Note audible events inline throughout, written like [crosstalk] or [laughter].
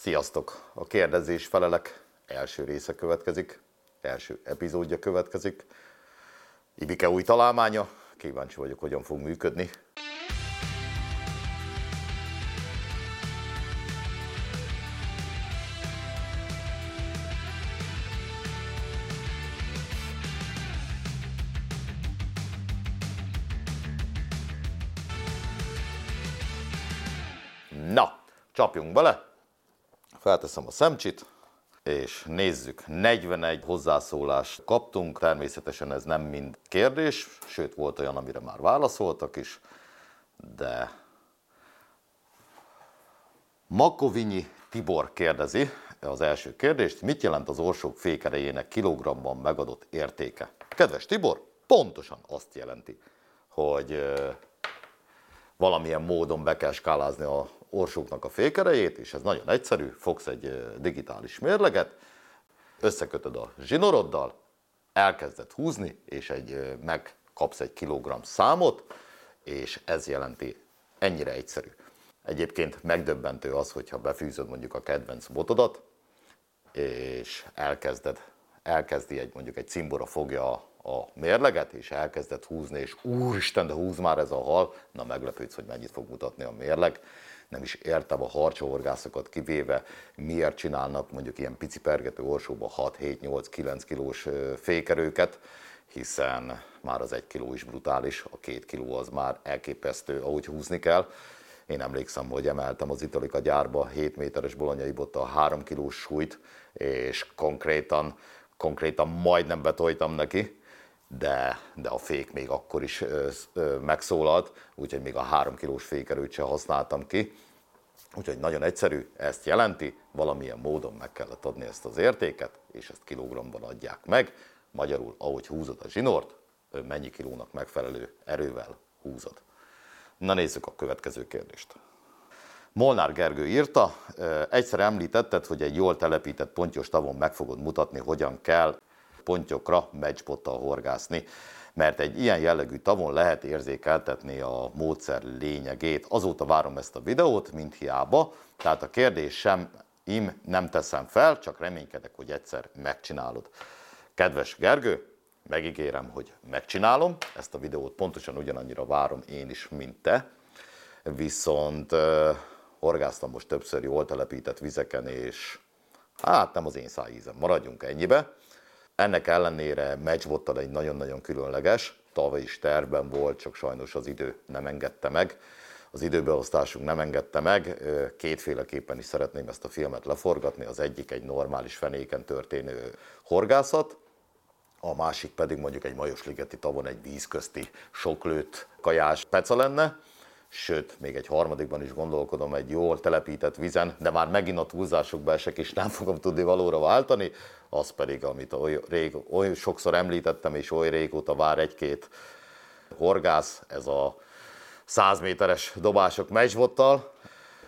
Sziasztok! A kérdezés felelek első része következik, első epizódja következik. Ibike új találmánya, kíváncsi vagyok, hogyan fog működni. Na, csapjunk bele! Felteszem a szemcsit, és nézzük, 41 hozzászólást kaptunk, természetesen ez nem mind kérdés, sőt volt olyan, amire már válaszoltak is, de Makovinyi Tibor kérdezi az első kérdést, mit jelent az orsók fékerejének kilogramban megadott értéke? Kedves Tibor, pontosan azt jelenti, hogy valamilyen módon be kell skálázni a orsóknak a fékerejét, és ez nagyon egyszerű, fogsz egy digitális mérleget, összekötöd a zsinoroddal, elkezded húzni, és egy, megkapsz egy kilogramm számot, és ez jelenti, ennyire egyszerű. Egyébként megdöbbentő az, hogyha befűzöd mondjuk a kedvenc botodat, és elkezded, elkezdi egy mondjuk egy cimbora fogja a, mérleget, és elkezded húzni, és úristen, de húz már ez a hal, na meglepődsz, hogy mennyit fog mutatni a mérleg nem is értem a harcsahorgászokat kivéve, miért csinálnak mondjuk ilyen pici pergető orsóba 6, 7, 8, 9 kilós fékerőket, hiszen már az egy kiló is brutális, a két kiló az már elképesztő, ahogy húzni kell. Én emlékszem, hogy emeltem az Italika gyárba 7 méteres bolonyai botta a 3 kilós súlyt, és konkrétan, konkrétan majdnem betoltam neki, de, de a fék még akkor is megszólalt, úgyhogy még a három kilós fékerőt sem használtam ki. Úgyhogy nagyon egyszerű, ezt jelenti, valamilyen módon meg kellett adni ezt az értéket, és ezt kilogramban adják meg. Magyarul, ahogy húzod a zsinort, mennyi kilónak megfelelő erővel húzod. Na nézzük a következő kérdést. Molnár Gergő írta, egyszer említetted, hogy egy jól telepített pontyos tavon meg fogod mutatni, hogyan kell pontjokra matchbottal horgászni, mert egy ilyen jellegű tavon lehet érzékeltetni a módszer lényegét. Azóta várom ezt a videót, mint hiába, tehát a kérdés sem im nem teszem fel, csak reménykedek, hogy egyszer megcsinálod. Kedves Gergő, megígérem, hogy megcsinálom, ezt a videót pontosan ugyanannyira várom én is, mint te, viszont uh, horgáztam most többször jól telepített vizeken, és hát nem az én szájízem, maradjunk ennyibe. Ennek ellenére matchbottal egy nagyon-nagyon különleges, tavaly is tervben volt, csak sajnos az idő nem engedte meg. Az időbeosztásunk nem engedte meg, kétféleképpen is szeretném ezt a filmet leforgatni. Az egyik egy normális fenéken történő horgászat, a másik pedig mondjuk egy Majosligeti tavon egy vízközti soklőtt kajás peca lenne, sőt, még egy harmadikban is gondolkodom egy jól telepített vizen, de már megint a túlzásokba esek, és nem fogom tudni valóra váltani, az pedig, amit oly, rég, oly sokszor említettem, és oly régóta vár egy-két horgász, ez a 100 méteres dobások meccsbottal.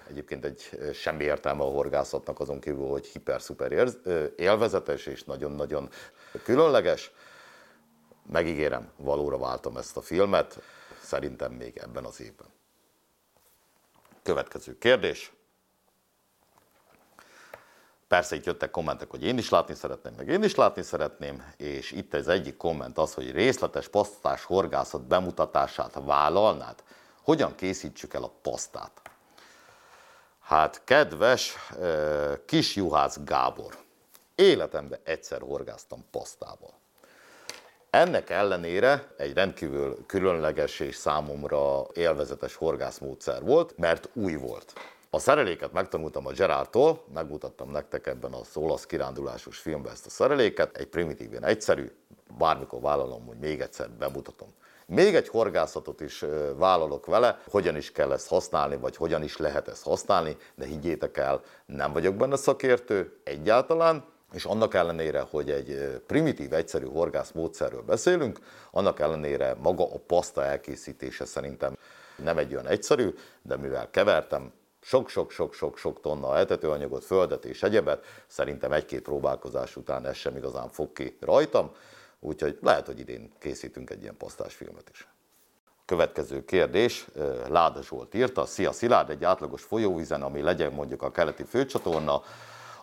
Egyébként egy semmi értelme a horgászatnak azon kívül, hogy hiper-szuper élvezetes és nagyon-nagyon különleges. Megígérem, valóra váltom ezt a filmet, szerintem még ebben az évben. Következő kérdés. Persze itt jöttek kommentek, hogy én is látni szeretném, meg én is látni szeretném, és itt az egyik komment az, hogy részletes pasztás horgászat bemutatását vállalnád. Hogyan készítsük el a pasztát? Hát, kedves kis juhász Gábor, életemben egyszer horgáztam pasztával. Ennek ellenére egy rendkívül különleges és számomra élvezetes horgászmódszer volt, mert új volt. A szereléket megtanultam a Gerardtól, megmutattam nektek ebben az olasz kirándulásos filmben ezt a szereléket, egy primitív, ilyen egyszerű, bármikor vállalom, hogy még egyszer bemutatom. Még egy horgászatot is vállalok vele, hogyan is kell ezt használni, vagy hogyan is lehet ezt használni, de higgyétek el, nem vagyok benne szakértő egyáltalán, és annak ellenére, hogy egy primitív, egyszerű horgász módszerről beszélünk, annak ellenére maga a paszta elkészítése szerintem nem egy olyan egyszerű, de mivel kevertem sok-sok-sok-sok-sok tonna etetőanyagot, földet és egyebet, szerintem egy-két próbálkozás után ez sem igazán fog ki rajtam, úgyhogy lehet, hogy idén készítünk egy ilyen pasztás filmet is. következő kérdés, Láda Zsolt írta, Szia Szilárd, egy átlagos folyóvízen, ami legyen mondjuk a keleti főcsatorna,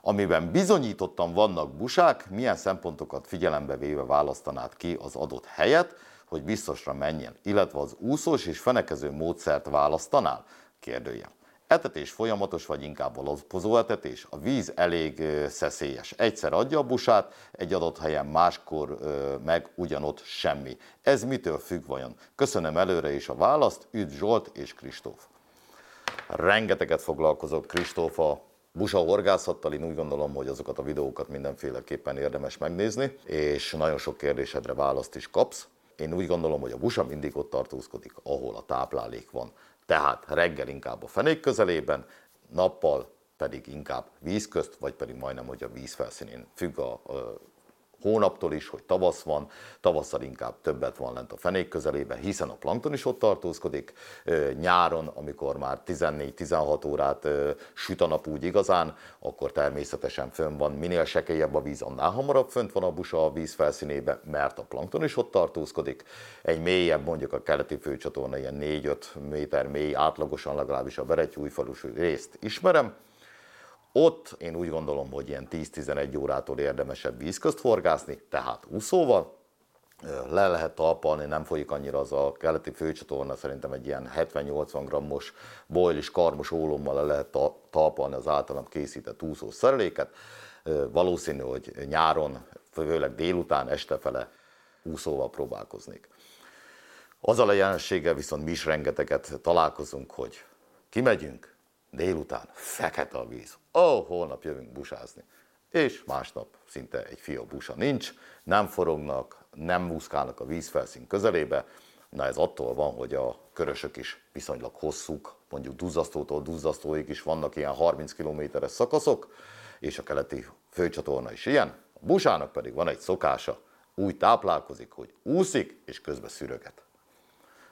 amiben bizonyítottan vannak busák, milyen szempontokat figyelembe véve választanád ki az adott helyet, hogy biztosra menjen, illetve az úszós és fenekező módszert választanál? Kérdője. Etetés folyamatos, vagy inkább alapozó etetés? A víz elég szeszélyes. Egyszer adja a busát, egy adott helyen máskor meg ugyanott semmi. Ez mitől függ vajon? Köszönöm előre is a választ, üdv Zsolt és Kristóf. Rengeteget foglalkozok Kristóf a busa horgászattal, én úgy gondolom, hogy azokat a videókat mindenféleképpen érdemes megnézni, és nagyon sok kérdésedre választ is kapsz. Én úgy gondolom, hogy a busa mindig ott tartózkodik, ahol a táplálék van. Tehát reggel inkább a fenék közelében, nappal pedig inkább víz közt, vagy pedig majdnem, hogy a víz felszínén függ a, a hónaptól is, hogy tavasz van, tavasszal inkább többet van lent a fenék közelében, hiszen a plankton is ott tartózkodik. Nyáron, amikor már 14-16 órát süt a nap úgy igazán, akkor természetesen fönn van, minél sekélyebb a víz, annál hamarabb fönt van a busa a víz felszínébe, mert a plankton is ott tartózkodik. Egy mélyebb, mondjuk a keleti főcsatorna, ilyen 4-5 méter mély, átlagosan legalábbis a Beretyújfalusi részt ismerem, ott én úgy gondolom, hogy ilyen 10-11 órától érdemesebb vízközt forgászni, tehát úszóval, le lehet talpalni, nem folyik annyira az a keleti főcsatorna, szerintem egy ilyen 70-80 grammos bojlis karmos ólommal le lehet talpalni az általam készített úszó szereléket. Valószínű, hogy nyáron, főleg délután, estefele úszóval próbálkoznék. Azzal a jelenséggel viszont mi is rengeteget találkozunk, hogy kimegyünk, délután fekete a víz. Ó, oh, holnap jövünk busázni. És másnap szinte egy fió busa nincs, nem forognak, nem muszkálnak a vízfelszín közelébe. Na ez attól van, hogy a körösök is viszonylag hosszúk, mondjuk duzzasztótól duzzasztóig is vannak ilyen 30 kilométeres szakaszok, és a keleti főcsatorna is ilyen. A busának pedig van egy szokása, úgy táplálkozik, hogy úszik, és közben szüröget.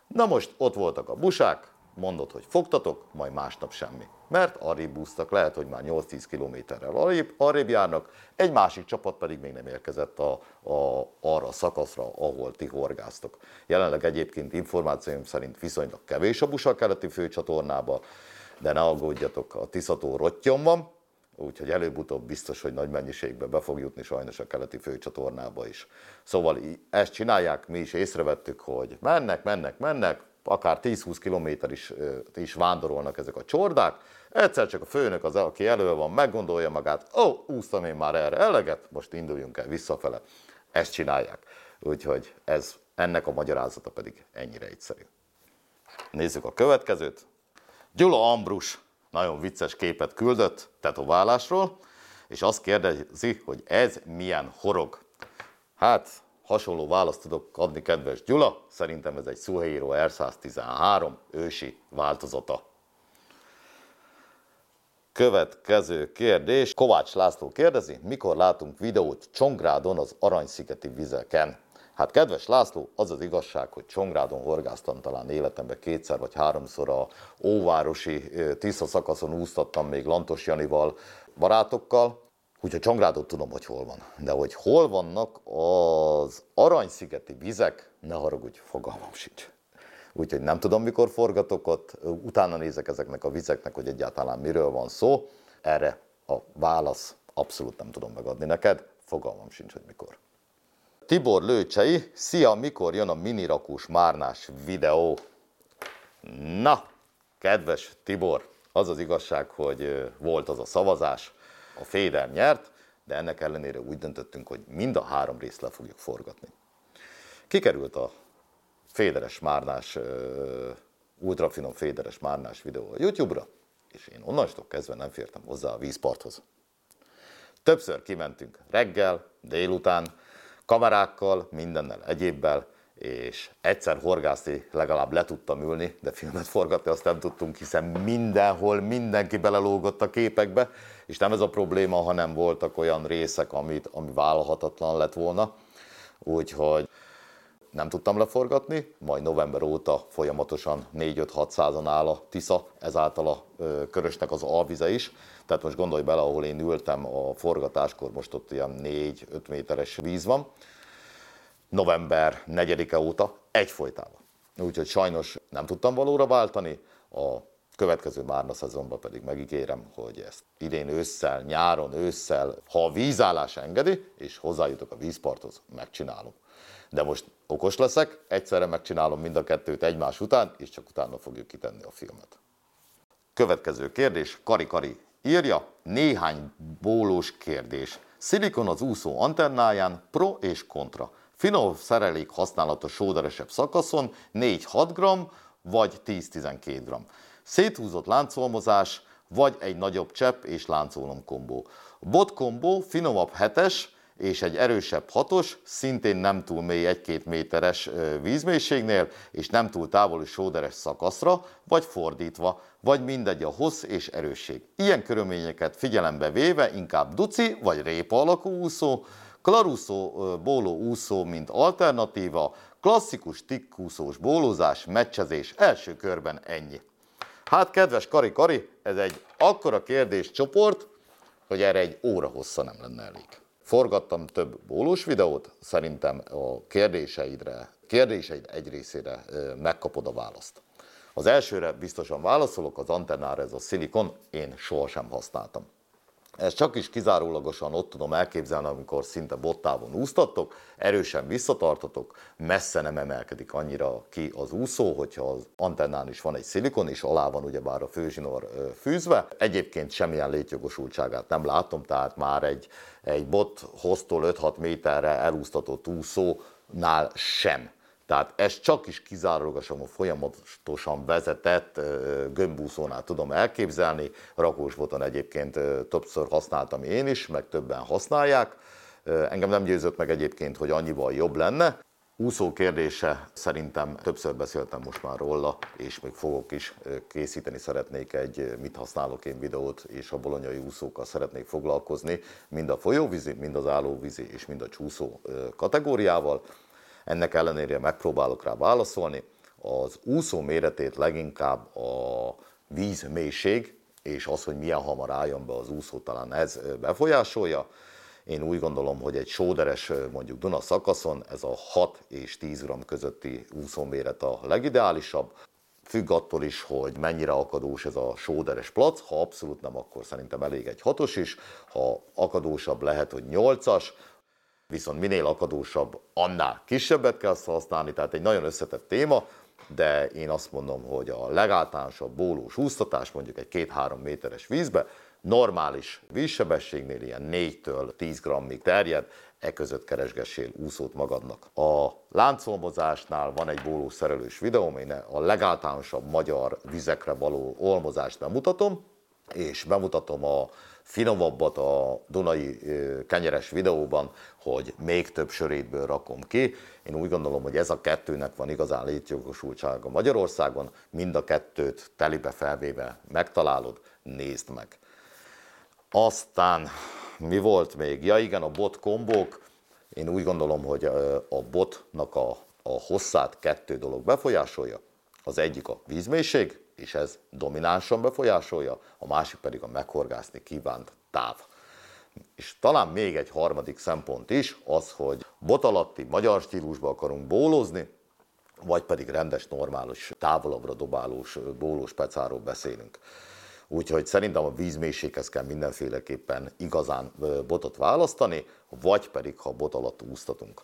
Na most ott voltak a busák, mondod, hogy fogtatok, majd másnap semmi. Mert arrébb búztak, lehet, hogy már 8-10 kilométerrel arrébb, arrébb járnak, egy másik csapat pedig még nem érkezett a, a, arra a szakaszra, ahol ti horgáztok. Jelenleg egyébként információim szerint viszonylag kevés a busa keleti főcsatornába, de ne aggódjatok, a Tiszató rottyon van, úgyhogy előbb-utóbb biztos, hogy nagy mennyiségbe be fog jutni sajnos a keleti főcsatornába is. Szóval ezt csinálják, mi is észrevettük, hogy mennek, mennek, mennek, akár 10-20 kilométer is, is vándorolnak ezek a csordák, egyszer csak a főnök az, aki elő van, meggondolja magát, ó, oh, úsztam én már erre eleget, most induljunk el visszafele. Ezt csinálják. Úgyhogy ez, ennek a magyarázata pedig ennyire egyszerű. Nézzük a következőt. Gyula Ambrus nagyon vicces képet küldött tetoválásról, és azt kérdezi, hogy ez milyen horog. Hát, hasonló választ tudok adni, kedves Gyula. Szerintem ez egy Suheiro R113 ősi változata. Következő kérdés. Kovács László kérdezi, mikor látunk videót Csongrádon az Aranyszigeti vizeken? Hát kedves László, az az igazság, hogy Csongrádon horgáztam talán életemben kétszer vagy háromszor a óvárosi Tisza szakaszon úsztattam még Lantos Janival, barátokkal, Úgyhogy Csongrádot tudom, hogy hol van. De hogy hol vannak az aranyszigeti vizek, ne haragudj, fogalmam sincs. Úgyhogy nem tudom, mikor forgatok ott, utána nézek ezeknek a vizeknek, hogy egyáltalán miről van szó. Erre a válasz abszolút nem tudom megadni neked, fogalmam sincs, hogy mikor. Tibor Lőcsei, szia, mikor jön a minirakós márnás videó? Na, kedves Tibor, az az igazság, hogy volt az a szavazás, a Féder nyert, de ennek ellenére úgy döntöttünk, hogy mind a három részt le fogjuk forgatni. Kikerült a féderes márnás, ultrafinom féderes márnás videó a YouTube-ra, és én onnantól kezdve nem fértem hozzá a vízparthoz. Többször kimentünk reggel, délután, kamerákkal, mindennel egyébbel, és egyszer horgászni legalább le tudtam ülni, de filmet forgatni azt nem tudtunk, hiszen mindenhol mindenki belelógott a képekbe, és nem ez a probléma, hanem voltak olyan részek, amit, ami vállalhatatlan lett volna, úgyhogy nem tudtam leforgatni, majd november óta folyamatosan 4-5-6 százan áll a Tisza, ezáltal a körösnek az alvize is. Tehát most gondolj bele, ahol én ültem a forgatáskor, most ott ilyen 4-5 méteres víz van november 4-e óta egyfolytában. Úgyhogy sajnos nem tudtam valóra váltani, a következő Márna szezonban pedig megígérem, hogy ezt idén ősszel, nyáron, ősszel, ha a vízállás engedi, és hozzájutok a vízparthoz, megcsinálom. De most okos leszek, egyszerre megcsinálom mind a kettőt egymás után, és csak utána fogjuk kitenni a filmet. Következő kérdés, Kari Kari írja, néhány bólós kérdés. Szilikon az úszó antennáján, pro és kontra. Finom szerelék használata sóderesebb szakaszon 4-6 g vagy 10-12 g. Széthúzott láncolmozás, vagy egy nagyobb csepp és láncolom kombó. Bot kombó finomabb 7-es, és egy erősebb hatos, szintén nem túl mély 1-2 méteres vízmélységnél, és nem túl távoli sóderes szakaszra, vagy fordítva, vagy mindegy a hossz és erősség. Ilyen körülményeket figyelembe véve inkább duci vagy répa alakú úszó, klaruszó bóló úszó, mint alternatíva, klasszikus tikkúszós bólózás, meccsezés, első körben ennyi. Hát kedves Kari Kari, ez egy akkora kérdéscsoport, hogy erre egy óra hossza nem lenne elég. Forgattam több bólós videót, szerintem a kérdéseidre, kérdéseid egy részére megkapod a választ. Az elsőre biztosan válaszolok, az antennára ez a szilikon, én sohasem használtam. Ezt csak is kizárólagosan ott tudom elképzelni, amikor szinte bottávon úsztattok, erősen visszatartatok, messze nem emelkedik annyira ki az úszó, hogyha az antennán is van egy szilikon, és alá van ugyebár a főzsinór fűzve. Egyébként semmilyen létjogosultságát nem látom, tehát már egy, egy bot hoztól 5-6 méterre elúsztatott úszónál sem tehát ez csak is kizárólagosan a folyamatosan vezetett gömbúszónál tudom elképzelni. Rakósboton egyébként többször használtam én is, meg többen használják. Engem nem győzött meg egyébként, hogy annyival jobb lenne. Úszó kérdése, szerintem többször beszéltem most már róla, és még fogok is készíteni, szeretnék egy mit használok én videót, és a bolonyai úszókkal szeretnék foglalkozni, mind a folyóvízi, mind az állóvízi, és mind a csúszó kategóriával. Ennek ellenére megpróbálok rá válaszolni. Az úszó méretét leginkább a vízmélység, és az, hogy milyen hamar álljon be az úszó, talán ez befolyásolja. Én úgy gondolom, hogy egy sóderes, mondjuk Duna szakaszon ez a 6 és 10 g közötti úszóméret a legideálisabb. Függ attól is, hogy mennyire akadós ez a sóderes plac. Ha abszolút nem, akkor szerintem elég egy hatos is. Ha akadósabb lehet, hogy 8-as, viszont minél akadósabb, annál kisebbet kell használni, tehát egy nagyon összetett téma, de én azt mondom, hogy a legáltalánosabb bólós úsztatás mondjuk egy 2-3 méteres vízbe, normális vízsebességnél ilyen 4-től 10 grammig terjed, e között keresgessél úszót magadnak. A láncolmozásnál van egy bólós szerelős videóm, én a legáltalánosabb magyar vizekre való olmozást bemutatom, és bemutatom a finomabbat a Dunai kenyeres videóban, hogy még több sörétből rakom ki. Én úgy gondolom, hogy ez a kettőnek van igazán létjogosultsága Magyarországon, mind a kettőt telibe felvéve megtalálod, nézd meg. Aztán mi volt még? Ja igen, a bot kombók. Én úgy gondolom, hogy a botnak a, a hosszát kettő dolog befolyásolja. Az egyik a vízmélység, és ez dominánsan befolyásolja, a másik pedig a meghorgászni kívánt táv. És talán még egy harmadik szempont is, az, hogy bot alatti magyar stílusba akarunk bólozni, vagy pedig rendes, normális, távolabbra dobálós, bólós pecáról beszélünk. Úgyhogy szerintem a vízmélységhez kell mindenféleképpen igazán botot választani, vagy pedig, ha bot alatt úsztatunk.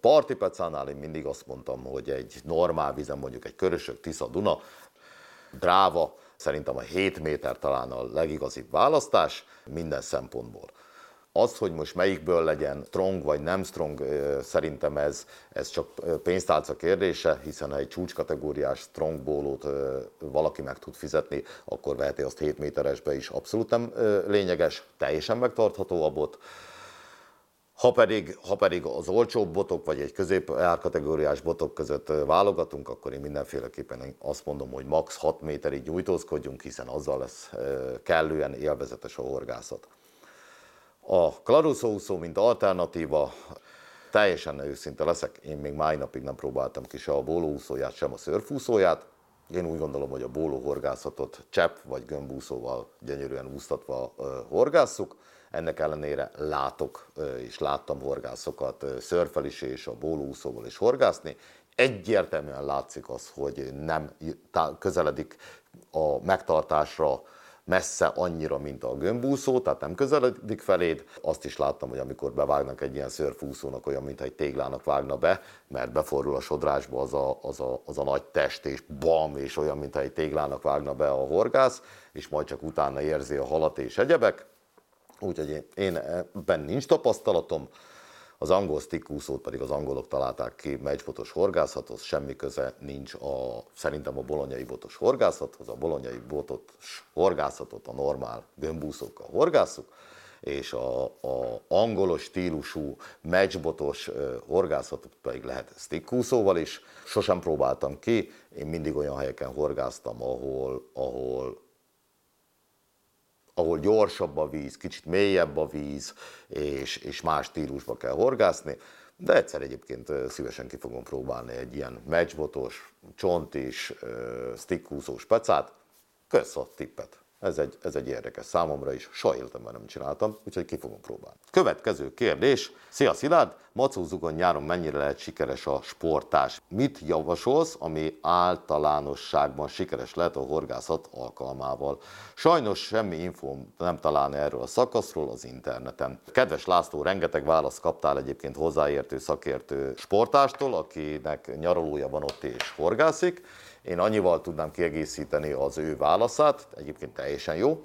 Parti pecánál én mindig azt mondtam, hogy egy normál vízen, mondjuk egy körösök, Tisza, Duna, dráva, szerintem a 7 méter talán a legigazibb választás minden szempontból. Az, hogy most melyikből legyen strong vagy nem strong, szerintem ez, ez csak pénztálca kérdése, hiszen ha egy csúcskategóriás strong bólót valaki meg tud fizetni, akkor veheti azt 7 méteresbe is abszolút nem lényeges, teljesen megtartható a bot. Ha pedig, ha pedig az olcsóbb botok, vagy egy közép árkategóriás botok között válogatunk, akkor én mindenféleképpen azt mondom, hogy max 6 méterig nyújtózkodjunk, hiszen azzal lesz kellően élvezetes a horgászat. A klaruszóúszó, mint alternatíva, teljesen őszinte leszek, én még máj napig nem próbáltam ki se a bólóúszóját, sem a szörfúszóját. Én úgy gondolom, hogy a bólóhorgászatot csepp vagy gömbúszóval gyönyörűen úsztatva horgásszuk. Ennek ellenére látok és láttam horgászokat szörfel is és a bólóúszóval is horgászni. egyértelműen látszik az, hogy nem közeledik a megtartásra messze annyira, mint a gömbúszó, tehát nem közeledik feléd. Azt is láttam, hogy amikor bevágnak egy ilyen szörfúszónak, olyan, mint egy téglának vágna be, mert beforul a sodrásba az a, az a, az a nagy test, és bam, és olyan, mint egy téglának vágna be a horgász, és majd csak utána érzi a halat és egyebek. Úgyhogy én, én ebben nincs tapasztalatom, az angol stickúszót pedig az angolok találták ki meccsbotos horgászathoz, semmi köze nincs a, szerintem a bolonyai botos horgászathoz, a bolonyai botot horgászatot a normál gömbúszókkal horgászuk, és a, a angolos stílusú meccsbotos horgászatot pedig lehet stickúszóval is. Sosem próbáltam ki, én mindig olyan helyeken horgáztam, ahol, ahol ahol gyorsabb a víz, kicsit mélyebb a víz, és, és más stílusba kell horgászni, de egyszer egyébként szívesen ki fogom próbálni egy ilyen matchbotos, csontis, stickhúzós pecát. Kösz a tippet! Ez egy, ez egy érdekes számomra is, soha életemben nem csináltam, úgyhogy ki fogom próbálni. Következő kérdés. Szia Szilárd! Macózugon nyáron mennyire lehet sikeres a sportás? Mit javasolsz, ami általánosságban sikeres lehet a horgászat alkalmával? Sajnos semmi infóm nem találni erről a szakaszról az interneten. Kedves László, rengeteg választ kaptál egyébként hozzáértő szakértő sportástól, akinek nyaralója van ott és horgászik. Én annyival tudnám kiegészíteni az ő válaszát, egyébként teljesen jó,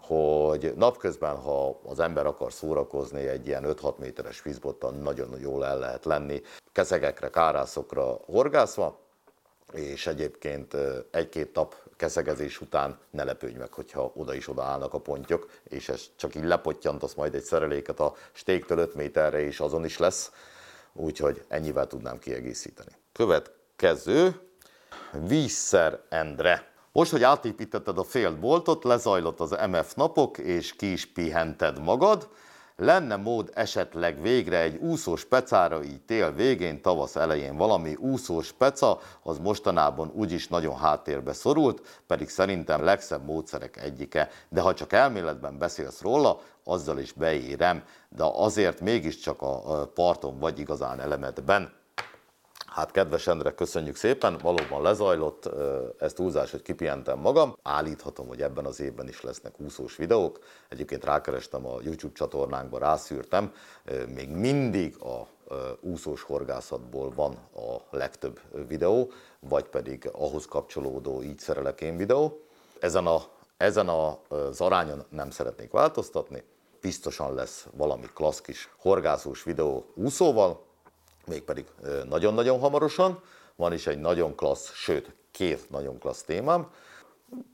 hogy napközben, ha az ember akar szórakozni egy ilyen 5-6 méteres vízbottal, nagyon jól el lehet lenni, keszegekre, kárászokra horgászva, és egyébként egy-két nap keszegezés után ne lepődj meg, hogyha oda is oda állnak a pontyok, és ez csak így lepottyantasz majd egy szereléket a stéktől 5 méterre, és azon is lesz. Úgyhogy ennyivel tudnám kiegészíteni. Következő, Vízszer Endre. Most, hogy átépítetted a félt boltot, lezajlott az MF napok, és ki is pihented magad, lenne mód esetleg végre egy úszós pecára így tél végén, tavasz elején valami úszós peca, az mostanában úgyis nagyon háttérbe szorult, pedig szerintem legszebb módszerek egyike, de ha csak elméletben beszélsz róla, azzal is beérem, de azért mégiscsak a parton vagy igazán elemedben. Hát kedves Endre, köszönjük szépen, valóban lezajlott, ez túlzás, hogy kipihentem magam. Állíthatom, hogy ebben az évben is lesznek úszós videók. Egyébként rákerestem a YouTube csatornánkba, rászűrtem. Még mindig a úszós horgászatból van a legtöbb videó, vagy pedig ahhoz kapcsolódó így szerelek én videó. Ezen, a, ezen az arányon nem szeretnék változtatni. Biztosan lesz valami klassz horgászós videó úszóval, mégpedig nagyon-nagyon hamarosan. Van is egy nagyon klassz, sőt, két nagyon klassz témám.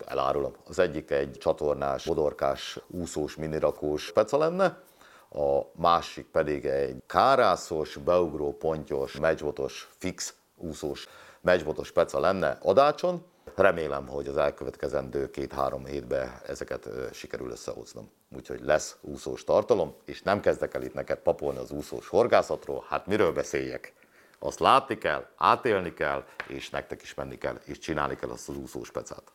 Elárulom. Az egyik egy csatornás, bodorkás, úszós, minirakós peca lenne, a másik pedig egy kárászos, beugró, pontyos, megyvotos, fix úszós, megyvotos peca lenne adácson. Remélem, hogy az elkövetkezendő két-három hétben ezeket sikerül összehoznom. Úgyhogy lesz úszós tartalom, és nem kezdek el itt neked papolni az úszós horgászatról, hát miről beszéljek? Azt látni kell, átélni kell, és nektek is menni kell, és csinálni kell azt az úszós pecát.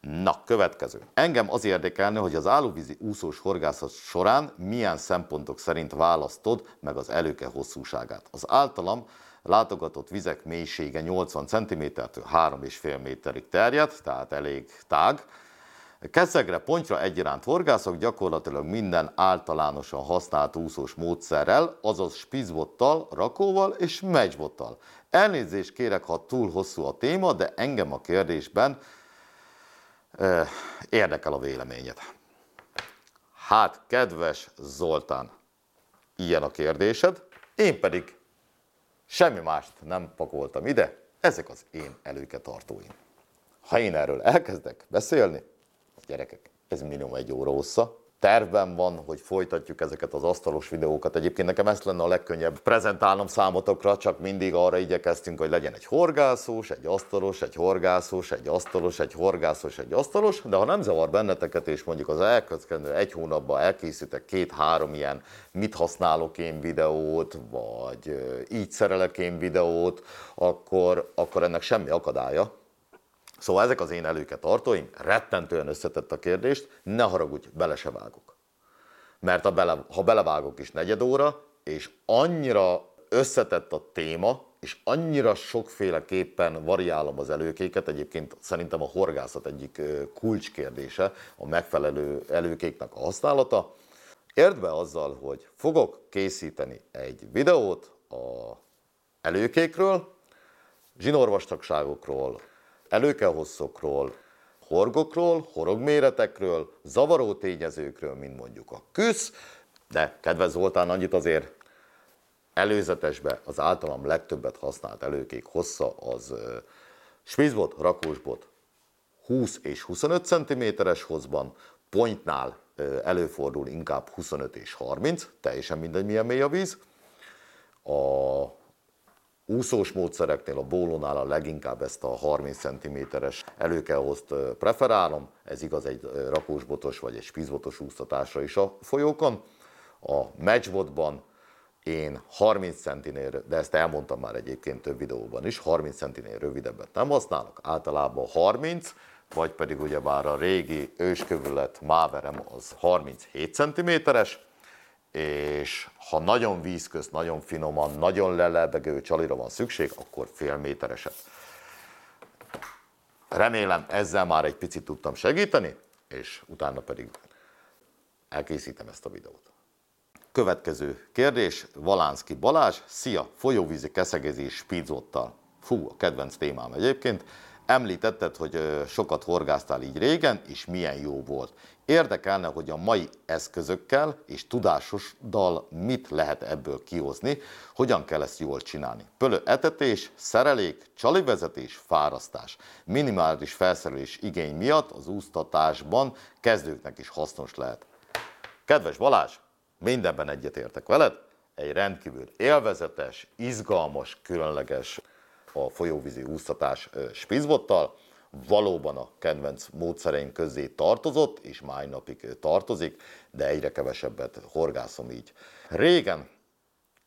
Na, következő. Engem az érdekelne, hogy az állóvízi úszós horgászat során milyen szempontok szerint választod meg az előke hosszúságát. Az általam látogatott vizek mélysége 80 cm-től 3,5 méterig terjed, tehát elég tág. Keszegre, pontyra egyaránt horgászok gyakorlatilag minden általánosan használt úszós módszerrel, azaz spizbottal, rakóval és meccsbottal. Elnézést kérek, ha túl hosszú a téma, de engem a kérdésben eh, érdekel a véleményed. Hát, kedves Zoltán, ilyen a kérdésed, én pedig Semmi mást nem pakoltam ide, ezek az én előketartóim. Ha én erről elkezdek beszélni, gyerekek, ez minimum egy óra hossza, tervben van, hogy folytatjuk ezeket az asztalos videókat. Egyébként nekem ezt lenne a legkönnyebb. Prezentálnom számotokra, csak mindig arra igyekeztünk, hogy legyen egy horgászós, egy asztalos, egy horgászós, egy asztalos, egy horgászós, egy asztalos, de ha nem zavar benneteket, és mondjuk az elkövetkező egy hónapban elkészítek két-három ilyen mit használok én videót, vagy így szerelek én videót, akkor, akkor ennek semmi akadálya, Szóval ezek az én előke tartóim, rettentően összetett a kérdést, ne haragudj, bele se vágok. Mert ha, bele, ha belevágok is negyed óra, és annyira összetett a téma, és annyira sokféleképpen variálom az előkéket, egyébként szerintem a horgászat egyik kulcskérdése a megfelelő előkéknek a használata. Érd be azzal, hogy fogok készíteni egy videót a előkékről, zsinórvastagságokról, előkehosszokról, horgokról, horogméretekről, zavaró tényezőkről, mint mondjuk a küsz, de kedves Zoltán, annyit azért előzetesbe az általam legtöbbet használt előkék hossza az spizbot, rakósbot 20 és 25 cm-es hozban, pontnál előfordul inkább 25 és 30, teljesen mindegy milyen mély a víz. A úszós módszereknél, a bólónál a leginkább ezt a 30 cm-es előkelhozt preferálom, ez igaz egy rakósbotos vagy egy spizbotos úsztatásra is a folyókon. A matchbotban én 30 centinél, de ezt elmondtam már egyébként több videóban is, 30 centinél rövidebbet nem használok, általában 30, vagy pedig ugyebár a régi őskövület máverem az 37 cm-es, és ha nagyon vízköz, nagyon finoman, nagyon lelebegő csalira van szükség, akkor fél métereset. Remélem ezzel már egy picit tudtam segíteni, és utána pedig elkészítem ezt a videót. Következő kérdés, Valánszki Balázs, szia, folyóvízi keszegezés spízottal. Fú, a kedvenc témám egyébként. Említetted, hogy sokat horgáztál így régen, és milyen jó volt. Érdekelne, hogy a mai eszközökkel és tudásoddal mit lehet ebből kihozni, hogyan kell ezt jól csinálni. Pölő etetés, szerelék, csalivezetés, fárasztás. Minimális felszerelés igény miatt az úsztatásban kezdőknek is hasznos lehet. Kedves Balázs, mindenben egyetértek veled, egy rendkívül élvezetes, izgalmas, különleges a folyóvízi úsztatás spizbottal, valóban a kedvenc módszereim közé tartozott, és máj napig tartozik, de egyre kevesebbet horgászom így. Régen,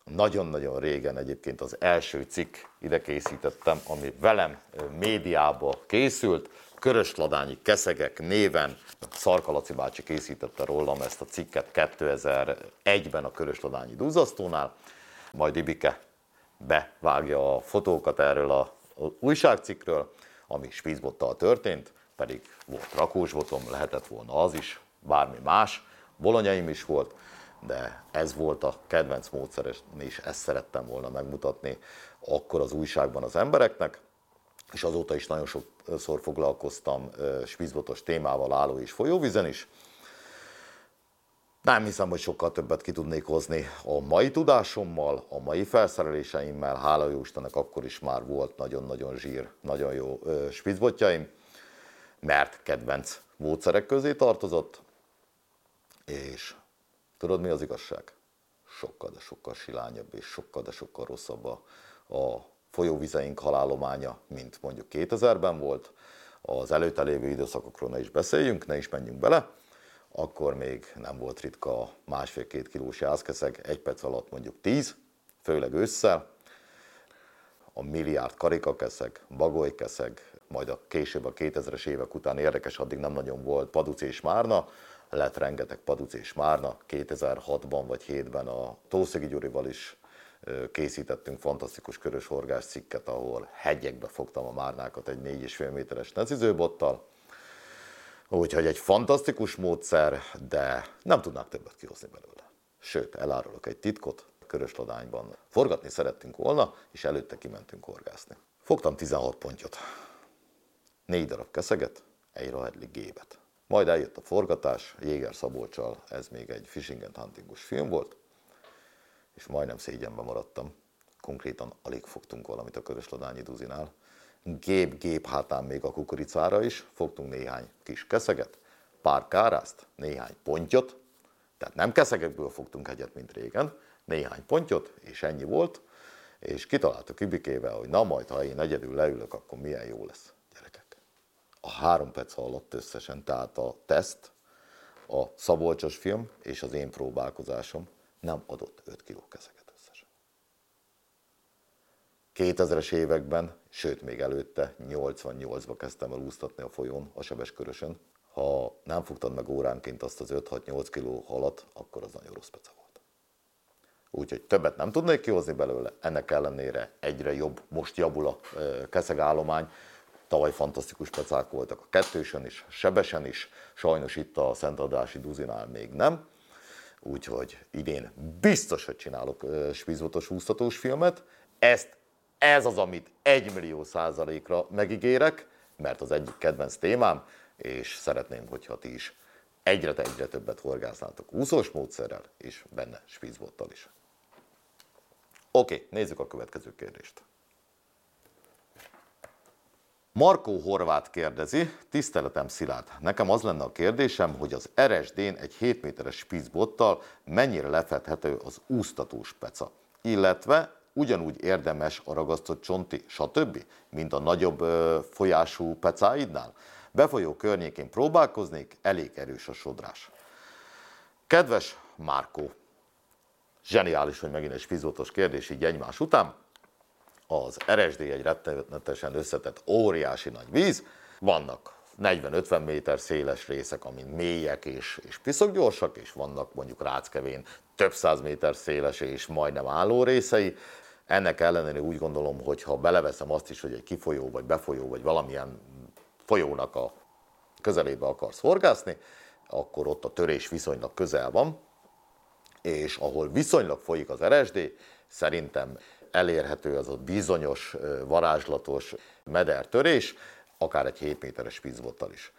nagyon-nagyon régen egyébként az első cikk ide készítettem, ami velem médiába készült, Körösladányi Keszegek néven Szarkalaci bácsi készítette rólam ezt a cikket 2001-ben a Körösladányi Dúzasztónál, majd Ibike bevágja a fotókat erről a újságcikkről, ami spízbottal történt, pedig volt rakósbotom, lehetett volna az is, bármi más, bolonyaim is volt, de ez volt a kedvenc módszer, és ezt szerettem volna megmutatni akkor az újságban az embereknek, és azóta is nagyon sokszor foglalkoztam spízbotos témával álló és folyóvízen is, nem hiszem, hogy sokkal többet ki tudnék hozni a mai tudásommal, a mai felszereléseimmel. Hála jó Istennek, akkor is már volt nagyon-nagyon zsír, nagyon jó spicbotjaim, mert kedvenc módszerek közé tartozott, és tudod mi az igazság? Sokkal, de sokkal silányabb és sokkal, de sokkal rosszabb a, a folyóvizeink halálománya, mint mondjuk 2000-ben volt. Az előtte lévő időszakokról ne is beszéljünk, ne is menjünk bele akkor még nem volt ritka a másfél-két kilós jászkeszeg, egy perc alatt mondjuk 10, főleg ősszel, a milliárd karikakeszeg, bagolykeszeg, majd a később a 2000-es évek után érdekes, addig nem nagyon volt Paduc és Márna, lett rengeteg Paduc és Márna, 2006-ban vagy 7-ben a Tószegi Gyurival is készítettünk fantasztikus körös horgás cikket, ahol hegyekbe fogtam a márnákat egy 4,5 méteres necizőbottal, Úgyhogy egy fantasztikus módszer, de nem tudnák többet kihozni belőle. Sőt, elárulok egy titkot, Körösladányban forgatni szerettünk volna, és előtte kimentünk horgászni. Fogtam 16 pontyot, négy darab keszeget, egy rahedli gébet. Majd eljött a forgatás, Jéger Szabolcsal, ez még egy fishing and huntingus film volt, és majdnem szégyenbe maradtam. Konkrétan alig fogtunk valamit a Körösladányi Duzinál, gép-gép hátán még a kukoricára is, fogtunk néhány kis keszeget, pár kárászt, néhány pontyot, tehát nem keszegekből fogtunk egyet, mint régen, néhány pontyot, és ennyi volt, és kitaláltuk Ibikével, hogy na majd, ha én egyedül leülök, akkor milyen jó lesz, gyerekek. A három perc alatt összesen, tehát a teszt, a Szabolcsos film és az én próbálkozásom nem adott 5 kiló összesen. 2000-es években sőt még előtte 88-ba kezdtem el úsztatni a folyón, a sebeskörösön. Ha nem fogtad meg óránként azt az 5-6-8 kiló halat, akkor az nagyon rossz peca volt. úgyhogy többet nem tudnék kihozni belőle, ennek ellenére egyre jobb, most javul a keszegállomány, tavaly fantasztikus pecák voltak a kettősön is, sebesen is, sajnos itt a Szentadási Duzinál még nem, úgyhogy idén biztos, hogy csinálok spizvotos úsztatós filmet, ezt, ez az, amit egy millió százalékra megígérek, mert az egyik kedvenc témám, és szeretném, hogyha ti is egyre egyre többet horgásznátok úszós módszerrel, és benne spizbottal is. Oké, nézzük a következő kérdést. Markó Horvát kérdezi, tiszteletem Szilárd, nekem az lenne a kérdésem, hogy az RSD-n egy 7 méteres spizbottal mennyire lefedhető az úsztatós peca, illetve ugyanúgy érdemes a ragasztott csonti, stb., mint a nagyobb ö, folyású pecáidnál? Befolyó környékén próbálkoznék, elég erős a sodrás. Kedves Márkó, zseniális, hogy megint egy spizótos kérdés így egymás után. Az RSD egy rettenetesen összetett, óriási nagy víz, vannak 40-50 méter széles részek, amin mélyek és, és piszok gyorsak, és vannak mondjuk Ráckevén több száz méter széles és majdnem álló részei. Ennek ellenére úgy gondolom, hogy ha beleveszem azt is, hogy egy kifolyó, vagy befolyó, vagy valamilyen folyónak a közelébe akarsz horgászni, akkor ott a törés viszonylag közel van, és ahol viszonylag folyik az RSD, szerintem elérhető az a bizonyos varázslatos medertörés, akár egy 7 méteres vízbottal is.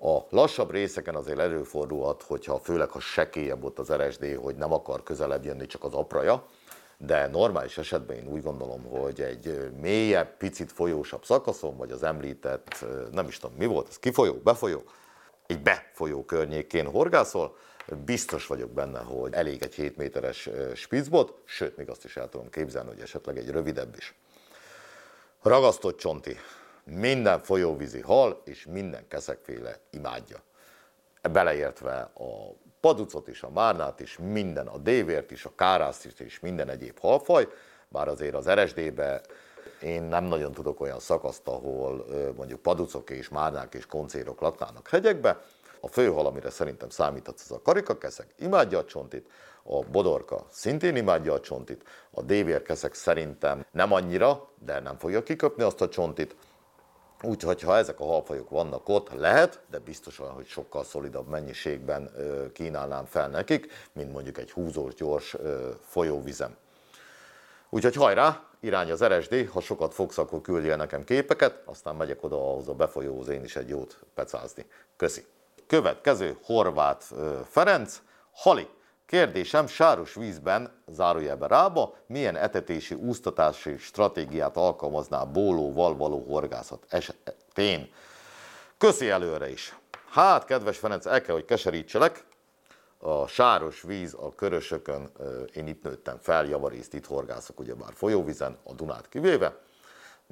A lassabb részeken azért előfordulhat, hogyha főleg ha sekélyebb ott az RSD, hogy nem akar közelebb jönni csak az apraja, de normális esetben én úgy gondolom, hogy egy mélyebb, picit folyósabb szakaszon, vagy az említett, nem is tudom mi volt, ez kifolyó, befolyó, egy befolyó környékén horgászol, biztos vagyok benne, hogy elég egy 7 méteres spitzbot, sőt, még azt is el tudom képzelni, hogy esetleg egy rövidebb is. Ragasztott csonti. Minden folyóvízi hal és minden keszekféle imádja. Beleértve a paducot is, a márnát is, minden, a dévért is, a kárászt is, és minden egyéb halfaj, bár azért az RSD-be én nem nagyon tudok olyan szakaszt, ahol mondjuk paducok és márnák és koncérok laknának hegyekbe. A főhal, amire szerintem számíthatsz, az a karikakeszek, imádja a csontit, a bodorka szintén imádja a csontit, a dévérkeszek szerintem nem annyira, de nem fogja kiköpni azt a csontit, Úgyhogy ha ezek a halfajok vannak ott, lehet, de biztosan, hogy sokkal szolidabb mennyiségben kínálnám fel nekik, mint mondjuk egy húzós, gyors folyóvizem. Úgyhogy hajrá, irány az RSD, ha sokat fogsz, akkor küldjél nekem képeket, aztán megyek oda ahhoz a befolyóhoz én is egy jót pecázni. Köszi. Következő, Horváth Ferenc, Hali. Kérdésem, sáros vízben, zárójelbe rába, milyen etetési, úsztatási stratégiát alkalmazná bólóval való horgászat esetén? Köszi előre is. Hát, kedves Ferenc, el kell, hogy keserítselek. A sáros víz a körösökön, én itt nőttem fel, javarészt itt horgászok, ugyebár folyóvízen, a Dunát kivéve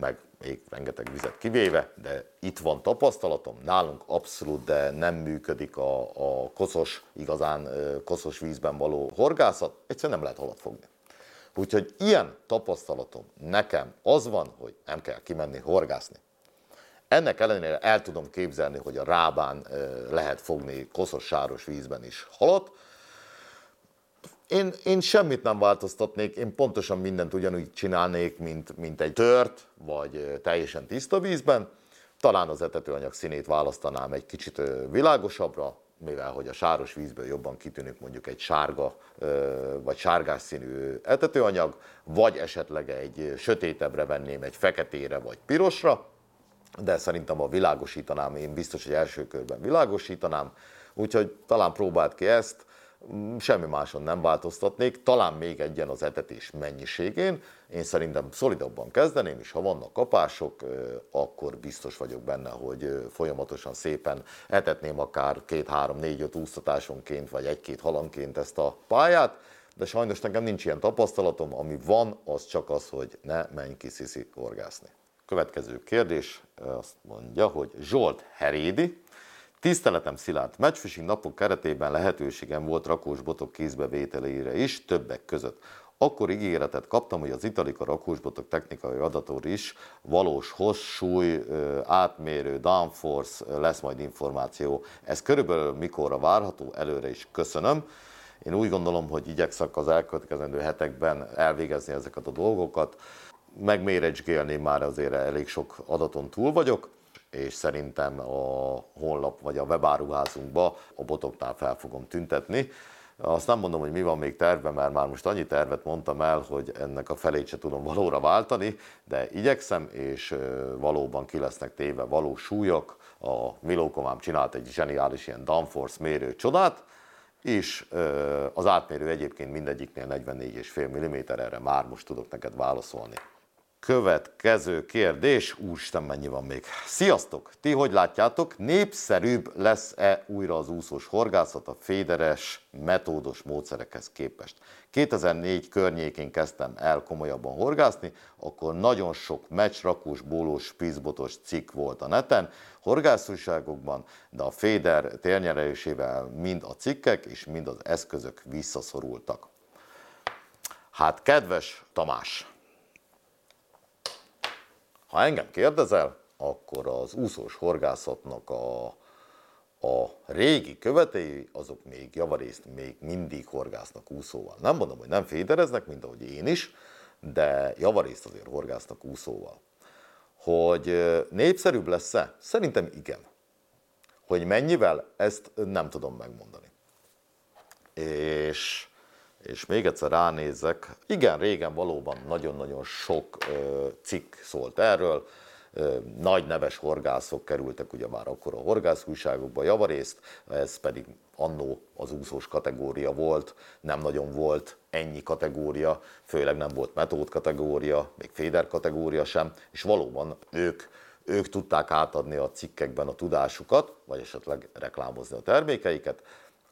meg még rengeteg vizet kivéve, de itt van tapasztalatom, nálunk abszolút, de nem működik a, a koszos, igazán koszos vízben való horgászat, egyszerűen nem lehet halat fogni. Úgyhogy ilyen tapasztalatom nekem az van, hogy nem kell kimenni horgászni. Ennek ellenére el tudom képzelni, hogy a rábán lehet fogni koszos, sáros vízben is halat, én, én semmit nem változtatnék, én pontosan mindent ugyanúgy csinálnék, mint, mint egy tört, vagy teljesen tiszta vízben. Talán az etetőanyag színét választanám egy kicsit világosabbra, mivel hogy a sáros vízből jobban kitűnik mondjuk egy sárga vagy sárgás színű etetőanyag, vagy esetleg egy sötétebbre venném egy feketére vagy pirosra, de szerintem a világosítanám, én biztos, hogy első körben világosítanám, úgyhogy talán próbált ki ezt, semmi máson nem változtatnék, talán még egyen az etetés mennyiségén. Én szerintem szolidabban kezdeném, és ha vannak kapások, akkor biztos vagyok benne, hogy folyamatosan szépen etetném akár két, három, négy, öt úsztatásonként, vagy egy-két halanként ezt a pályát, de sajnos nekem nincs ilyen tapasztalatom, ami van, az csak az, hogy ne menj ki sziszi horgászni. Következő kérdés azt mondja, hogy Zsolt Herédi, Tiszteletem Szilárd, matchfishing napok keretében lehetőségem volt rakós botok kézbevételére is, többek között. Akkor ígéretet kaptam, hogy az Italika rakósbotok technikai adator is valós hosszúly, átmérő, downforce lesz majd információ. Ez körülbelül mikorra várható, előre is köszönöm. Én úgy gondolom, hogy igyekszek az elkövetkezendő hetekben elvégezni ezeket a dolgokat. Megmérecsgélni már azért elég sok adaton túl vagyok, és szerintem a honlap vagy a webáruházunkba a botoknál fel fogom tüntetni. Azt nem mondom, hogy mi van még terve, mert már most annyi tervet mondtam el, hogy ennek a felét se tudom valóra váltani, de igyekszem, és valóban ki lesznek téve valós súlyok. A Milókomám csinált egy zseniális ilyen downforce mérő csodát, és az átmérő egyébként mindegyiknél 44,5 mm, erre már most tudok neked válaszolni. Következő kérdés, úristen mennyi van még. Sziasztok! Ti hogy látjátok, népszerűbb lesz-e újra az úszós horgászat a féderes, metódos módszerekhez képest? 2004 környékén kezdtem el komolyabban horgászni, akkor nagyon sok meccsrakós, bólós, spizbotos cikk volt a neten, horgászújságokban, de a féder térnyerelésével mind a cikkek és mind az eszközök visszaszorultak. Hát kedves Tamás, ha engem kérdezel, akkor az úszós horgászatnak a, a régi követői, azok még javarészt még mindig horgásznak úszóval. Nem mondom, hogy nem fédereznek, mint ahogy én is, de javarészt azért horgásznak úszóval. Hogy népszerűbb lesz-e? Szerintem igen. Hogy mennyivel, ezt nem tudom megmondani. És és még egyszer ránézek, igen, régen valóban nagyon-nagyon sok cikk szólt erről, nagy neves horgászok kerültek ugye már akkor a horgászújságokba javarészt, ez pedig annó az úszós kategória volt, nem nagyon volt ennyi kategória, főleg nem volt metód kategória, még féder kategória sem, és valóban ők, ők tudták átadni a cikkekben a tudásukat, vagy esetleg reklámozni a termékeiket,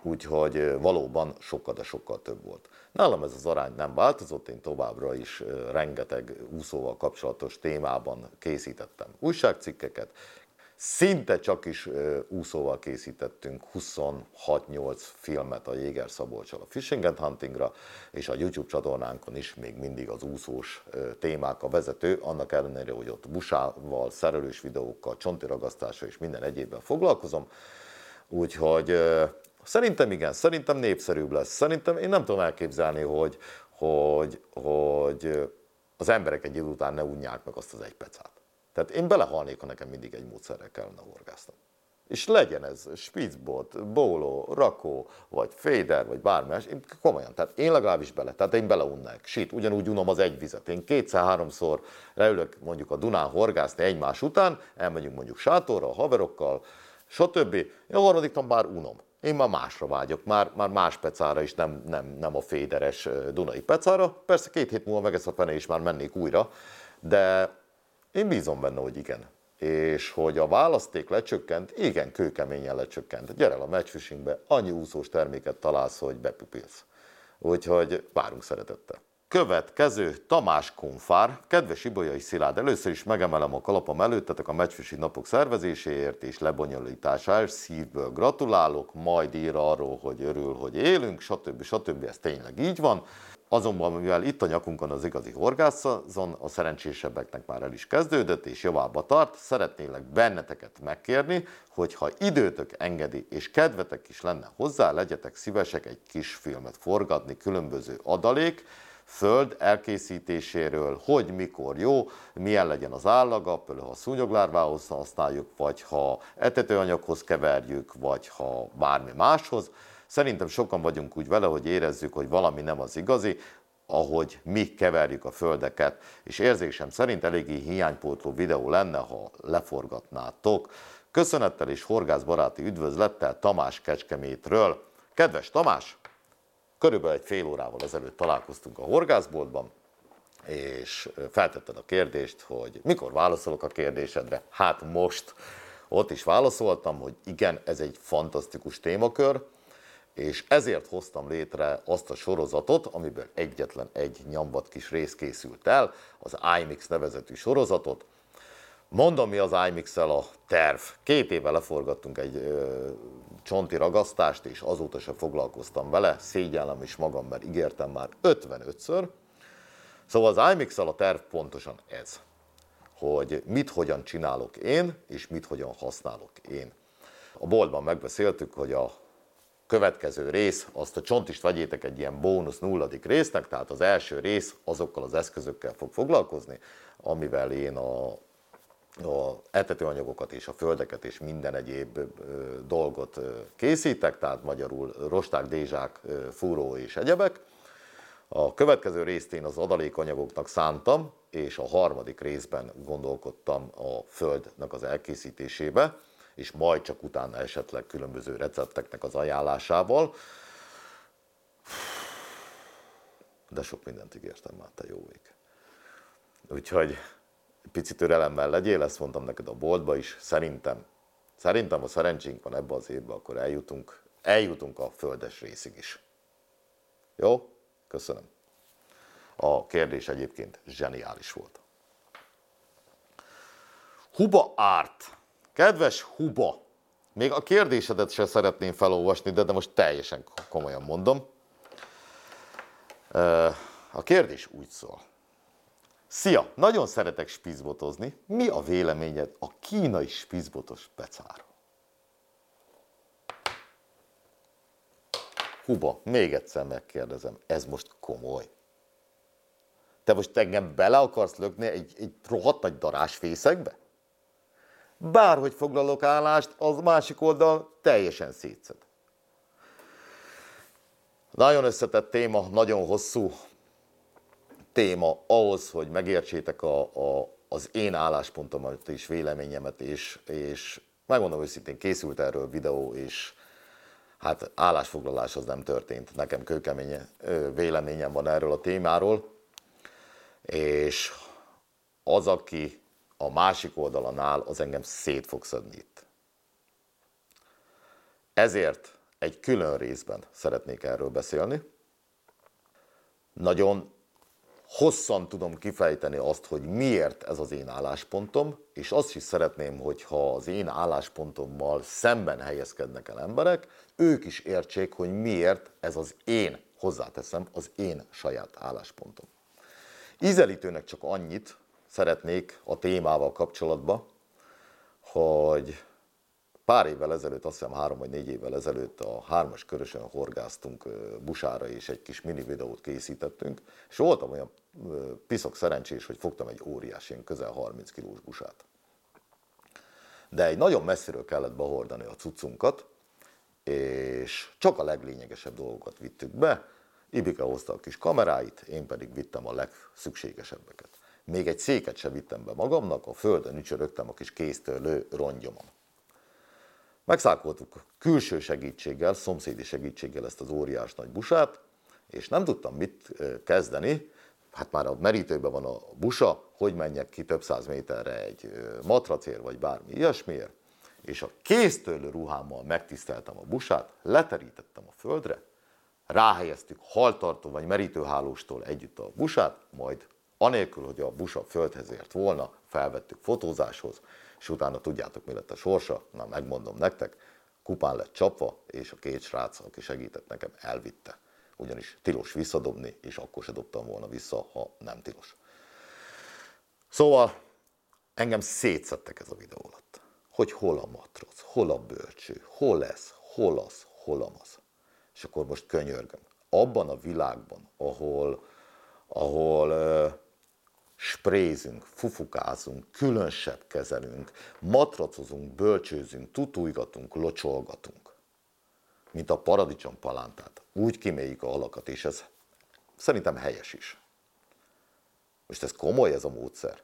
úgyhogy valóban sokkal, de sokkal több volt. Nálam ez az arány nem változott, én továbbra is rengeteg úszóval kapcsolatos témában készítettem újságcikkeket, Szinte csak is úszóval készítettünk 26-8 filmet a Jéger Szabolcsal a Fishing and Huntingra, és a YouTube csatornánkon is még mindig az úszós témák a vezető, annak ellenére, hogy ott busával, szerelős videókkal, csontiragasztással és minden egyébben foglalkozom. Úgyhogy Szerintem igen, szerintem népszerűbb lesz. Szerintem én nem tudom elképzelni, hogy, hogy, hogy az emberek egy idő után ne unják meg azt az egy pecát. Tehát én belehalnék, ha nekem mindig egy módszerrel kellene horgásznom. És legyen ez spitzbot, bóló, rakó, vagy féder, vagy bármi más, én komolyan, tehát én legalábbis bele, tehát én beleunnák. Sít, ugyanúgy unom az egy vizet. Én kétszer-háromszor leülök mondjuk a Dunán horgászni egymás után, elmegyünk mondjuk sátorra, a haverokkal, stb. Én a harmadik már unom. Én már másra vágyok, már, már más pecára is, nem, nem, nem a féderes Dunai pecára. Persze két hét múlva meg ezt a fene is már mennék újra, de én bízom benne, hogy igen. És hogy a választék lecsökkent, igen, kőkeményen lecsökkent. Gyere a matchfishingbe, annyi úszós terméket találsz, hogy bepipilsz. Úgyhogy várunk szeretettel. Következő Tamás Konfár, kedves Ibolyai Szilárd, először is megemelem a kalapom előttetek a meccsfisi napok szervezéséért és lebonyolításáért, szívből gratulálok, majd ír arról, hogy örül, hogy élünk, stb. stb. Ez tényleg így van. Azonban, mivel itt a nyakunkon az igazi horgászon, a szerencsésebbeknek már el is kezdődött, és javába tart, szeretnélek benneteket megkérni, hogy ha időtök engedi, és kedvetek is lenne hozzá, legyetek szívesek egy kis filmet forgatni különböző adalék, föld elkészítéséről, hogy mikor jó, milyen legyen az állaga, például ha szúnyoglárvához használjuk, vagy ha etetőanyaghoz keverjük, vagy ha bármi máshoz. Szerintem sokan vagyunk úgy vele, hogy érezzük, hogy valami nem az igazi, ahogy mi keverjük a földeket, és érzésem szerint eléggé hiánypótló videó lenne, ha leforgatnátok. Köszönettel és horgászbaráti üdvözlettel Tamás Kecskemétről. Kedves Tamás, Körülbelül egy fél órával ezelőtt találkoztunk a horgászboltban, és feltetted a kérdést, hogy mikor válaszolok a kérdésedre. Hát most ott is válaszoltam, hogy igen, ez egy fantasztikus témakör, és ezért hoztam létre azt a sorozatot, amiből egyetlen egy nyambat kis rész készült el, az iMix nevezetű sorozatot, Mondom, mi az imix a terv. Két éve leforgattunk egy csonti ragasztást, és azóta sem foglalkoztam vele. Szégyellem is magam, mert ígértem már 55-ször. Szóval az imix a terv pontosan ez, hogy mit hogyan csinálok én, és mit hogyan használok én. A boltban megbeszéltük, hogy a következő rész, azt a csontist vegyétek egy ilyen bónusz nulladik résznek, tehát az első rész azokkal az eszközökkel fog foglalkozni, amivel én a, a etetőanyagokat és a földeket és minden egyéb dolgot készítek, tehát magyarul rosták, dézsák, fúró és egyebek. A következő részt én az adalékanyagoknak szántam, és a harmadik részben gondolkodtam a földnek az elkészítésébe, és majd csak utána esetleg különböző recepteknek az ajánlásával. De sok mindent ígértem már, te jó ég. Úgyhogy picit türelemmel legyél, ezt mondtam neked a boltba is. Szerintem, szerintem a szerencsénk van ebbe az évben, akkor eljutunk, eljutunk a földes részig is. Jó? Köszönöm. A kérdés egyébként zseniális volt. Huba Árt. Kedves Huba, még a kérdésedet se szeretném felolvasni, de, de most teljesen komolyan mondom. A kérdés úgy szól. Szia! Nagyon szeretek spizbotozni. Mi a véleményed a kínai spizbotos pecáról? Huba, még egyszer megkérdezem, ez most komoly? Te most engem bele akarsz lökni egy, egy rohadt nagy darásfészekbe? Bárhogy foglalok állást, az másik oldal teljesen szétszed. Nagyon összetett téma, nagyon hosszú téma ahhoz, hogy megértsétek a, a, az én álláspontomat és véleményemet, és, és megmondom őszintén, készült erről videó, és hát állásfoglalás az nem történt. Nekem kőkemény véleményem van erről a témáról, és az, aki a másik oldalon áll, az engem szét fog szedni itt. Ezért egy külön részben szeretnék erről beszélni. Nagyon hosszan tudom kifejteni azt, hogy miért ez az én álláspontom, és azt is szeretném, hogyha az én álláspontommal szemben helyezkednek el emberek, ők is értsék, hogy miért ez az én, hozzáteszem, az én saját álláspontom. Ízelítőnek csak annyit szeretnék a témával kapcsolatban, hogy pár évvel ezelőtt, azt hiszem három vagy négy évvel ezelőtt a hármas körösön horgáztunk busára, és egy kis mini videót készítettünk, és voltam olyan piszok szerencsés, hogy fogtam egy óriás, ilyen közel 30 kilós busát. De egy nagyon messziről kellett behordani a cuccunkat, és csak a leglényegesebb dolgokat vittük be, Ibike hozta a kis kameráit, én pedig vittem a legszükségesebbeket. Még egy széket sem vittem be magamnak, a földön ücsörögtem a kis kéztörlő rongyomon. Megszákoltuk külső segítséggel, szomszédi segítséggel ezt az óriás nagy busát, és nem tudtam mit kezdeni, hát már a merítőben van a busa, hogy menjek ki több száz méterre egy matracér vagy bármi ilyesmiért, és a kéztörlő ruhámmal megtiszteltem a busát, leterítettem a földre, ráhelyeztük haltartó vagy merítőhálóstól együtt a busát, majd anélkül, hogy a busa földhez ért volna, felvettük fotózáshoz, és utána tudjátok, mi lett a sorsa, na megmondom nektek, kupán lett csapva, és a két srác, aki segített nekem, elvitte. Ugyanis tilos visszadobni, és akkor se dobtam volna vissza, ha nem tilos. Szóval engem szétszettek ez a videó alatt. Hogy hol a matrac, hol a bölcső, hol ez, hol az, hol amaz. És akkor most könyörgöm. Abban a világban, ahol, ahol sprézünk, fufukázunk, különösebb kezelünk, matracozunk, bölcsőzünk, tutújgatunk, locsolgatunk, mint a paradicsom palántát. Úgy kiméljük a alakat, és ez szerintem helyes is. Most ez komoly ez a módszer.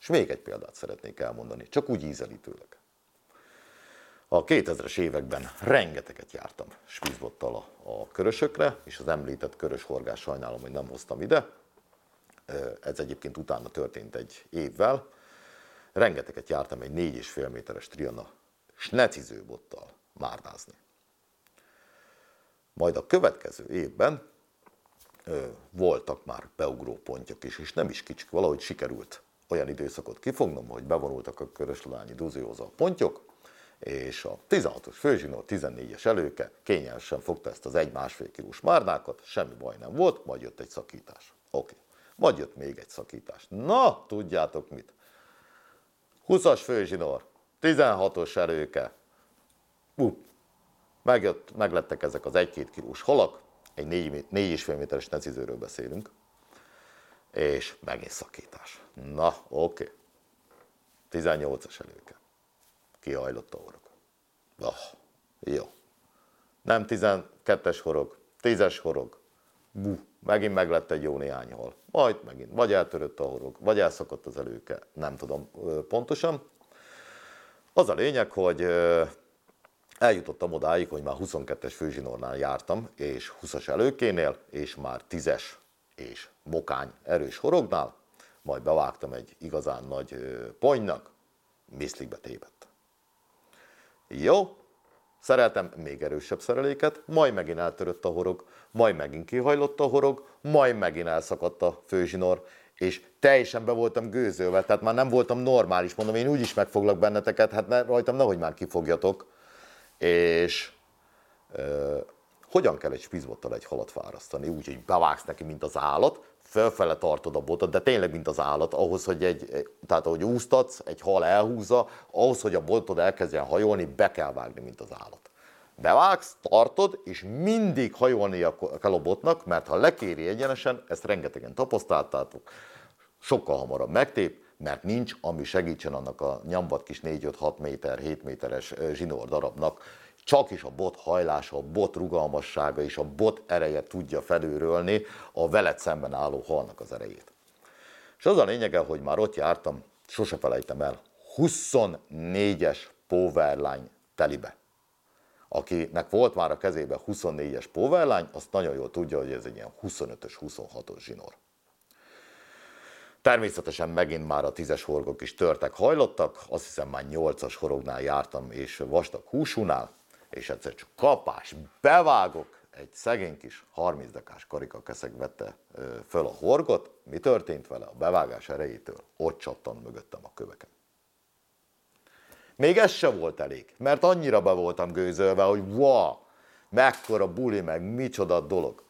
És még egy példát szeretnék elmondani, csak úgy ízelítőleg. A 2000-es években rengeteget jártam spízbottal a, a körösökre, és az említett körös horgás sajnálom, hogy nem hoztam ide, ez egyébként utána történt egy évvel, rengeteget jártam egy 4,5 méteres triana snecizőbottal márdázni. Majd a következő évben ö, voltak már beugró pontjak is, és nem is kicsik, valahogy sikerült olyan időszakot kifognom, hogy bevonultak a Köröslányi Dúzióza a pontyok, és a 16-os főzsinó, 14-es előke kényelmesen fogta ezt az egy-másfél kilós márnákat, semmi baj nem volt, majd jött egy szakítás. Oké. Okay. Majd jött még egy szakítás. Na, tudjátok mit? 20-as főzsinór, 16-os erőke. Hú, Megjött, meglettek ezek az 1-2 kilós halak, egy 4,5 méteres necizőről beszélünk, és megint szakítás. Na, oké. Okay. 18-as előke. Kihajlott a horog. Oh, jó. Nem 12-es horog, 10-es horog. Bú, megint meglett egy jó néhány hal. Majd megint vagy eltörött a horog, vagy elszakadt az előke, nem tudom pontosan. Az a lényeg, hogy eljutottam odáig, hogy már 22-es főzsinornál jártam, és 20-as előkénél, és már 10-es és mokány erős horognál, majd bevágtam egy igazán nagy ponynak, miszlikbe tépett. Jó, szereltem még erősebb szereléket, majd megint eltörött a horog, majd megint kihajlott a horog, majd megint elszakadt a főzsinor, és teljesen be voltam gőzölve, tehát már nem voltam normális, mondom, én úgyis megfoglak benneteket, hát ne, rajtam nehogy már kifogjatok. És ö, hogyan kell egy spizbottal egy halat fárasztani? Úgy, hogy bevágsz neki, mint az állat, felfele tartod a botot, de tényleg, mint az állat, ahhoz, hogy egy, tehát ahogy úsztatsz, egy hal elhúzza, ahhoz, hogy a botod elkezdjen hajolni, be kell vágni, mint az állat. Bevágsz, tartod, és mindig hajolnia kell a botnak, mert ha lekéri egyenesen, ezt rengetegen tapasztaltátok, sokkal hamarabb megtép, mert nincs, ami segítsen annak a nyambat kis 4-5-6 méter, 7 méteres zsinór darabnak, csak is a bot hajlása, a bot rugalmassága és a bot ereje tudja felülrölni a veled szemben álló halnak az erejét. És az a lényege, hogy már ott jártam, sose felejtem el, 24-es Powerline telibe. Akinek volt már a kezébe 24-es Powerline, azt nagyon jól tudja, hogy ez egy ilyen 25-ös, 26-os zsinór. Természetesen megint már a tízes horgok is törtek, hajlottak, azt hiszem már nyolcas horognál jártam, és vastag húsúnál, és egyszer csak kapás, bevágok, egy szegény kis 30 dekás keszeg vette föl a horgot. Mi történt vele? A bevágás erejétől ott csattan mögöttem a köveken. Még ez se volt elég, mert annyira be voltam gőzölve, hogy wow, mekkora buli, meg micsoda dolog.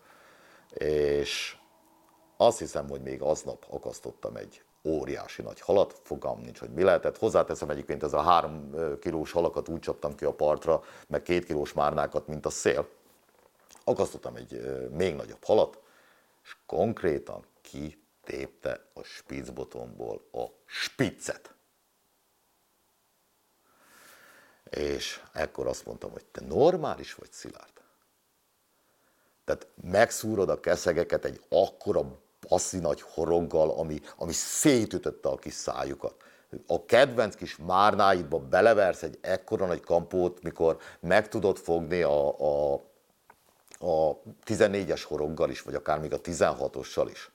És azt hiszem, hogy még aznap akasztottam egy óriási nagy halat, fogam nincs, hogy mi lehetett. Hozzáteszem egyébként ez a három kilós halakat úgy csaptam ki a partra, meg két kilós márnákat, mint a szél. Akasztottam egy még nagyobb halat, és konkrétan kitépte a spicbotomból a spiccet. És ekkor azt mondtam, hogy te normális vagy, Szilárd? Tehát megszúrod a keszegeket egy akkora passzi nagy horoggal, ami, ami szétütötte a kis szájukat. A kedvenc kis márnáidba beleversz egy ekkora nagy kampót, mikor meg tudod fogni a, a, a 14-es horoggal is, vagy akár még a 16-ossal is.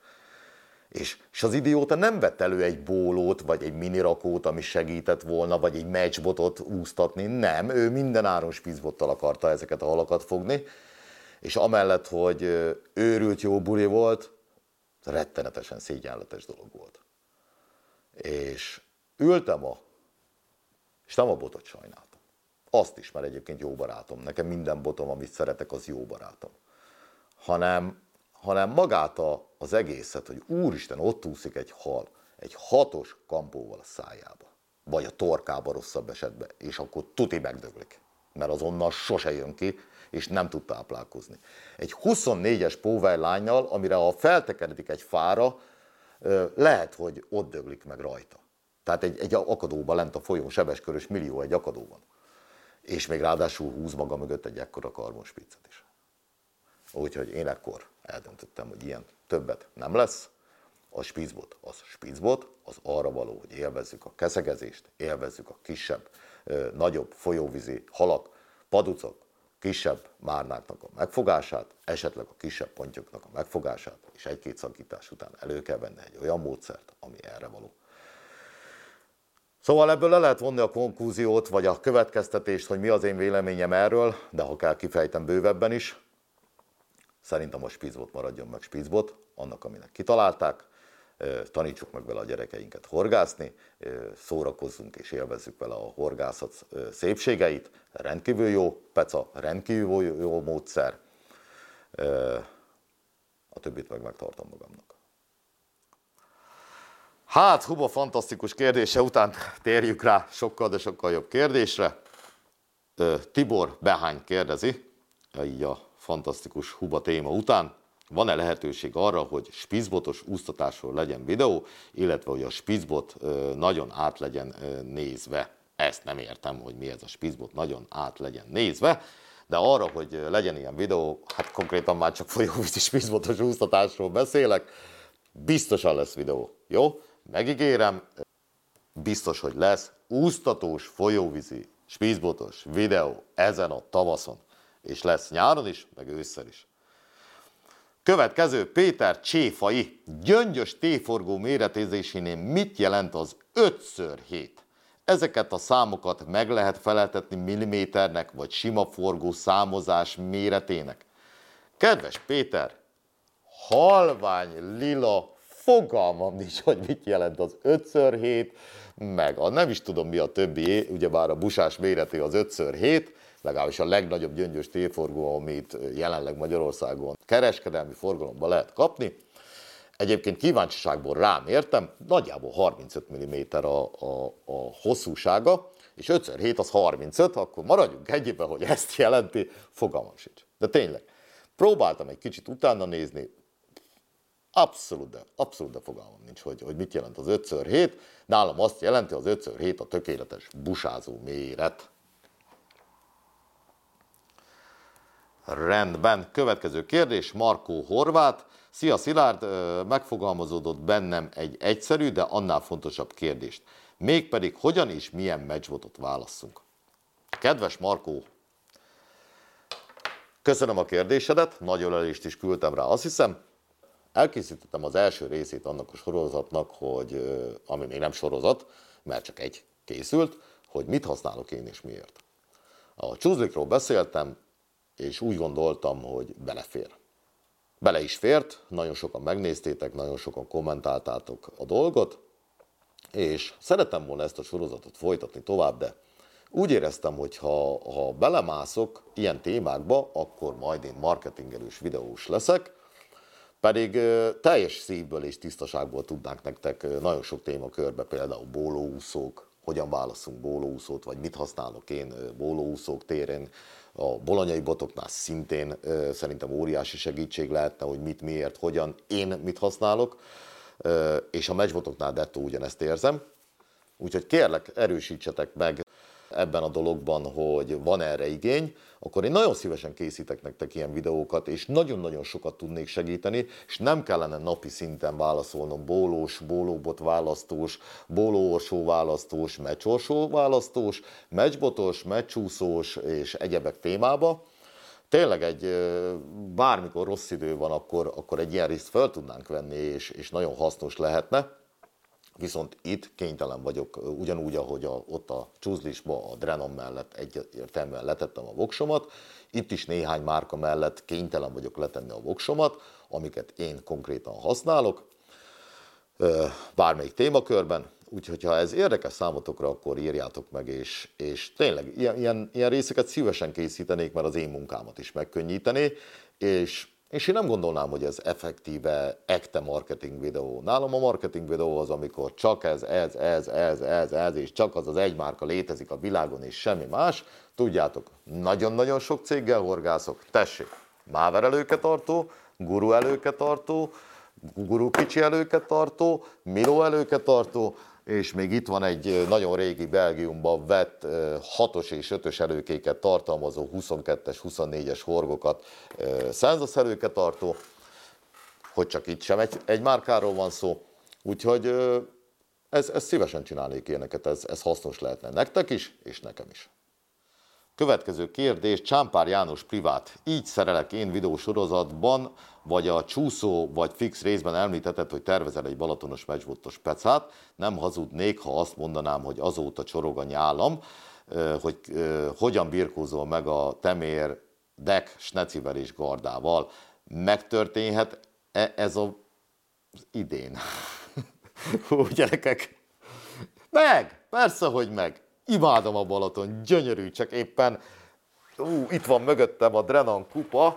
És, és az idióta nem vett elő egy bólót, vagy egy minirakót, ami segített volna, vagy egy matchbotot úsztatni. Nem, ő minden áron spizbottal akarta ezeket a halakat fogni. És amellett, hogy őrült jó buli volt, rettenetesen szégyenletes dolog volt. És ültem a, és nem a botot sajnáltam. Azt is, mert egyébként jó barátom. Nekem minden botom, amit szeretek, az jó barátom. Hanem, hanem magát a, az egészet, hogy úristen, ott úszik egy hal, egy hatos kampóval a szájába. Vagy a torkába rosszabb esetben, és akkor tuti megdöglik. Mert azonnal sose jön ki, és nem tud táplálkozni. Egy 24-es póver lányjal, amire ha feltekeredik egy fára, lehet, hogy ott döglik meg rajta. Tehát egy, egy akadóban lent a folyón sebeskörös millió egy akadóban. És még ráadásul húz maga mögött egy ekkora karbonspiccet is. Úgyhogy én ekkor eldöntöttem, hogy ilyen többet nem lesz. A spicbot az spicbot, az arra való, hogy élvezzük a keszegezést, élvezzük a kisebb, nagyobb folyóvízi halak, paducok, kisebb márnáknak a megfogását, esetleg a kisebb pontyoknak a megfogását, és egy-két szakítás után elő kell venni egy olyan módszert, ami erre való. Szóval ebből le lehet vonni a konklúziót, vagy a következtetést, hogy mi az én véleményem erről, de ha kell kifejtem bővebben is, szerintem a spizbot maradjon meg spizbot, annak, aminek kitalálták, tanítsuk meg vele a gyerekeinket horgászni, szórakozzunk és élvezzük vele a horgászat szépségeit. Rendkívül jó peca, rendkívül jó módszer. A többit meg megtartom magamnak. Hát, Huba fantasztikus kérdése után térjük rá sokkal, de sokkal jobb kérdésre. Tibor Behány kérdezi, így a fantasztikus Huba téma után, van-e lehetőség arra, hogy spizbotos úsztatásról legyen videó, illetve hogy a spizbot nagyon át legyen nézve. Ezt nem értem, hogy mi ez a spizbot nagyon át legyen nézve, de arra, hogy legyen ilyen videó, hát konkrétan már csak folyóvízi spizbotos úsztatásról beszélek, biztosan lesz videó, jó? Megígérem, biztos, hogy lesz úsztatós folyóvízi spizbotos videó ezen a tavaszon, és lesz nyáron is, meg ősszel is. Következő Péter Cséfai gyöngyös téforgó méretézésénél mit jelent az 5x7? Ezeket a számokat meg lehet feleltetni milliméternek vagy sima forgó számozás méretének. Kedves Péter, halvány lila fogalmam nincs, hogy mit jelent az 5x7, meg a nem is tudom mi a többi, ugyebár a busás méretű az 5x7, legalábbis a legnagyobb gyöngyös téforgó, amit jelenleg Magyarországon kereskedelmi forgalomban lehet kapni. Egyébként kíváncsiságból rám értem, nagyjából 35 mm a, a, a hosszúsága, és 5x7 az 35, akkor maradjunk egyébben, hogy ezt jelenti, fogalmam sincs. De tényleg, próbáltam egy kicsit utána nézni, abszolút, de, abszolút de fogalmam nincs, hogy, hogy mit jelent az 5x7. Nálam azt jelenti, az 5x7 a tökéletes busázó méret. Rendben. Következő kérdés, Markó Horvát. Szia Szilárd, megfogalmazódott bennem egy egyszerű, de annál fontosabb kérdést. Mégpedig hogyan és milyen meccsbotot válasszunk? Kedves Markó, köszönöm a kérdésedet, nagy ölelést is küldtem rá, azt hiszem. Elkészítettem az első részét annak a sorozatnak, hogy, ami még nem sorozat, mert csak egy készült, hogy mit használok én és miért. A csúzlikról beszéltem, és úgy gondoltam, hogy belefér. Bele is fért, nagyon sokan megnéztétek, nagyon sokan kommentáltátok a dolgot, és szeretem volna ezt a sorozatot folytatni tovább, de úgy éreztem, hogy ha, ha belemászok ilyen témákba, akkor majd én marketingelős videós leszek, pedig teljes szívből és tisztaságból tudnánk nektek nagyon sok témakörbe, például bólóúszók, hogyan válaszunk bólóúszót, vagy mit használok én bólóúszók térén, a bolonyai botoknál szintén szerintem óriási segítség lehetne, hogy mit, miért, hogyan, én mit használok, és a meccsbotoknál dettó ugyanezt érzem. Úgyhogy kérlek, erősítsetek meg ebben a dologban, hogy van erre igény, akkor én nagyon szívesen készítek nektek ilyen videókat, és nagyon-nagyon sokat tudnék segíteni, és nem kellene napi szinten válaszolnom bólós, bólóbot választós, bólóorsó választós, meccsorsó választós, meccsbotos, meccsúszós és egyebek témába. Tényleg egy, bármikor rossz idő van, akkor, akkor egy ilyen részt fel tudnánk venni, és, és nagyon hasznos lehetne. Viszont itt kénytelen vagyok, ugyanúgy, ahogy a, ott a csúzlisba a Drenon mellett egyértelműen letettem a voksomat, itt is néhány márka mellett kénytelen vagyok letenni a voksomat, amiket én konkrétan használok, bármelyik témakörben, úgyhogy ha ez érdekes számotokra, akkor írjátok meg, és, és tényleg ilyen, ilyen, részeket szívesen készítenék, mert az én munkámat is megkönnyítené, és és én nem gondolnám, hogy ez effektíve ekte marketing videó. Nálam a marketing videó az, amikor csak ez, ez, ez, ez, ez, ez, és csak az az egy márka létezik a világon, és semmi más. Tudjátok, nagyon-nagyon sok céggel horgászok. Tessék, Máver előket tartó, Guru előket tartó, Guru kicsi előket tartó, Milo előket tartó, és még itt van egy nagyon régi Belgiumban vett 6-os és 5-ös előkéket tartalmazó 22-es, 24-es horgokat szenzasz előket tartó, hogy csak itt sem egy, egy márkáról van szó. Úgyhogy ez, ez szívesen csinálnék ilyeneket, ez, ez hasznos lehetne nektek is, és nekem is. Következő kérdés, Csámpár János privát. Így szerelek én videósorozatban, vagy a csúszó vagy fix részben említetted, hogy tervezel egy balatonos meccsbottos pecát. Nem hazudnék, ha azt mondanám, hogy azóta csorog a nyálam, hogy hogyan birkózol meg a temér dek, snecivel és gardával. Megtörténhet -e ez a, idén? [laughs] Hú, gyerekek! Meg! Persze, hogy meg! Imádom a Balaton, gyönyörű, csak éppen ú, itt van mögöttem a Drenan kupa,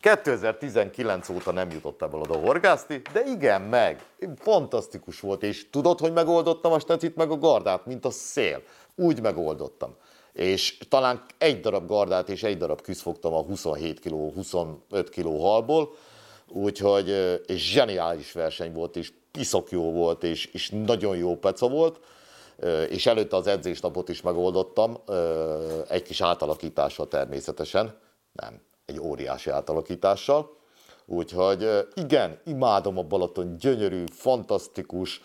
2019 óta nem jutottam el oda horgászni, de igen, meg. Fantasztikus volt, és tudod, hogy megoldottam a stecit meg a gardát, mint a szél. Úgy megoldottam. és talán egy darab gardát és egy darab küsz fogtam a 27 kg, 25 kg halból, úgyhogy, és zseniális verseny volt, és piszok jó volt, és, és nagyon jó peca volt, és előtte az edzésnapot is megoldottam, egy kis átalakítással természetesen, nem, egy óriási átalakítással, úgyhogy igen, imádom a Balaton, gyönyörű, fantasztikus,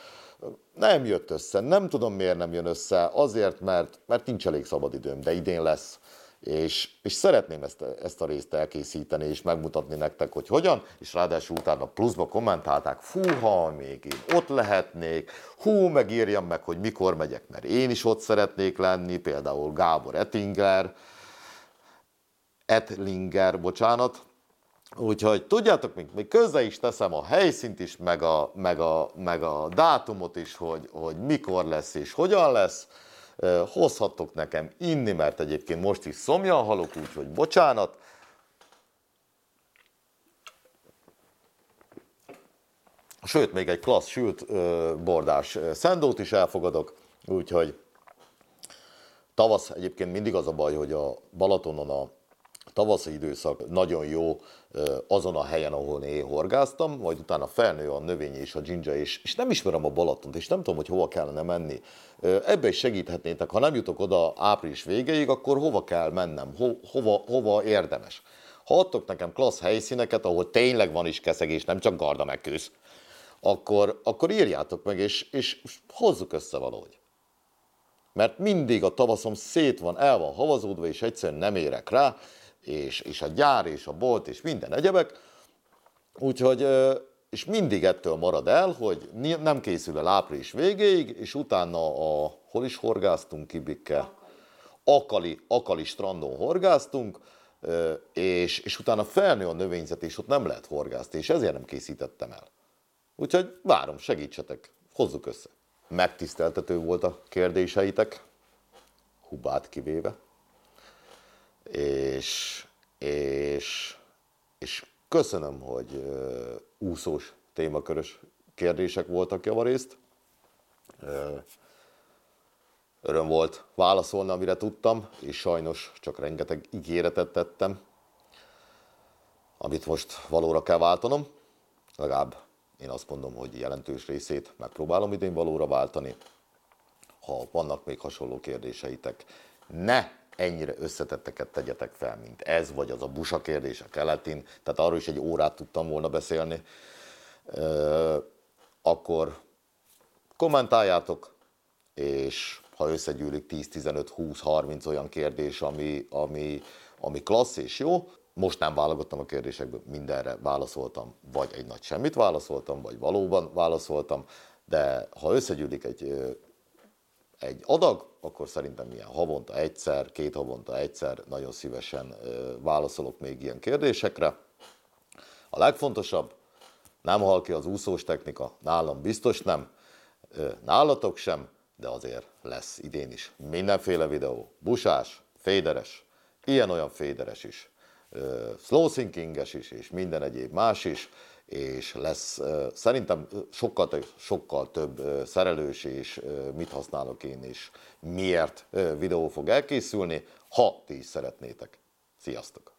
nem jött össze, nem tudom miért nem jön össze, azért, mert, mert nincs elég szabadidőm, de idén lesz. És, és szeretném ezt, ezt a részt elkészíteni, és megmutatni nektek, hogy hogyan, és ráadásul utána pluszba kommentálták, fúha, még én ott lehetnék, hú, megírjam meg, hogy mikor megyek, mert én is ott szeretnék lenni, például Gábor Ettinger, Etlinger, bocsánat, Úgyhogy tudjátok, még, még közre is teszem a helyszínt is, meg a, meg a, meg a dátumot is, hogy, hogy mikor lesz és hogyan lesz. Hozhattok nekem inni, mert egyébként most is szomjan halok, úgyhogy bocsánat. Sőt, még egy klassz sült bordás szendót is elfogadok, úgyhogy tavasz egyébként mindig az a baj, hogy a Balatonon a tavaszi időszak nagyon jó azon a helyen, ahol én horgáztam, majd utána felnő a növény és a ginger, és, és nem ismerem a Balatont, és nem tudom, hogy hova kellene menni. Ebbe is segíthetnétek, ha nem jutok oda április végéig, akkor hova kell mennem, Ho, hova, hova érdemes. Ha adtok nekem klassz helyszíneket, ahol tényleg van is keszegés, nem csak garda megkősz, akkor, akkor írjátok meg, és, és hozzuk össze valahogy. Mert mindig a tavaszom szét van, el van havazódva, és egyszerűen nem érek rá, és, és a gyár, és a bolt, és minden egyebek. Úgyhogy, és mindig ettől marad el, hogy nem készül el április végéig, és utána a, hol is horgáztunk Kibikkel? Akali, Akali strandon horgáztunk, és, és utána felnő a növényzet, és ott nem lehet horgászni, és ezért nem készítettem el. Úgyhogy várom, segítsetek, hozzuk össze. Megtiszteltető volt a kérdéseitek, hubát kivéve és, és, és köszönöm, hogy úszós témakörös kérdések voltak javarészt. Öröm volt válaszolni, amire tudtam, és sajnos csak rengeteg ígéretet tettem, amit most valóra kell váltanom. Legalább én azt mondom, hogy jelentős részét megpróbálom idén valóra váltani. Ha vannak még hasonló kérdéseitek, ne ennyire összetetteket tegyetek fel, mint ez, vagy az a busa kérdés a keletin, tehát arról is egy órát tudtam volna beszélni, akkor kommentáljátok, és ha összegyűlik 10, 15, 20, 30 olyan kérdés, ami, ami, ami klassz és jó, most nem válogattam a kérdésekből, mindenre válaszoltam, vagy egy nagy semmit válaszoltam, vagy valóban válaszoltam, de ha összegyűlik egy egy adag, akkor szerintem ilyen havonta egyszer, két havonta egyszer nagyon szívesen válaszolok még ilyen kérdésekre. A legfontosabb, nem hal ki az úszós technika, nálam biztos nem, nálatok sem, de azért lesz idén is mindenféle videó, busás, féderes, ilyen-olyan féderes is, slow sinkinges is, és minden egyéb más is, és lesz szerintem sokkal, sokkal több szerelős és mit használok én és miért videó fog elkészülni, ha ti is szeretnétek. Sziasztok!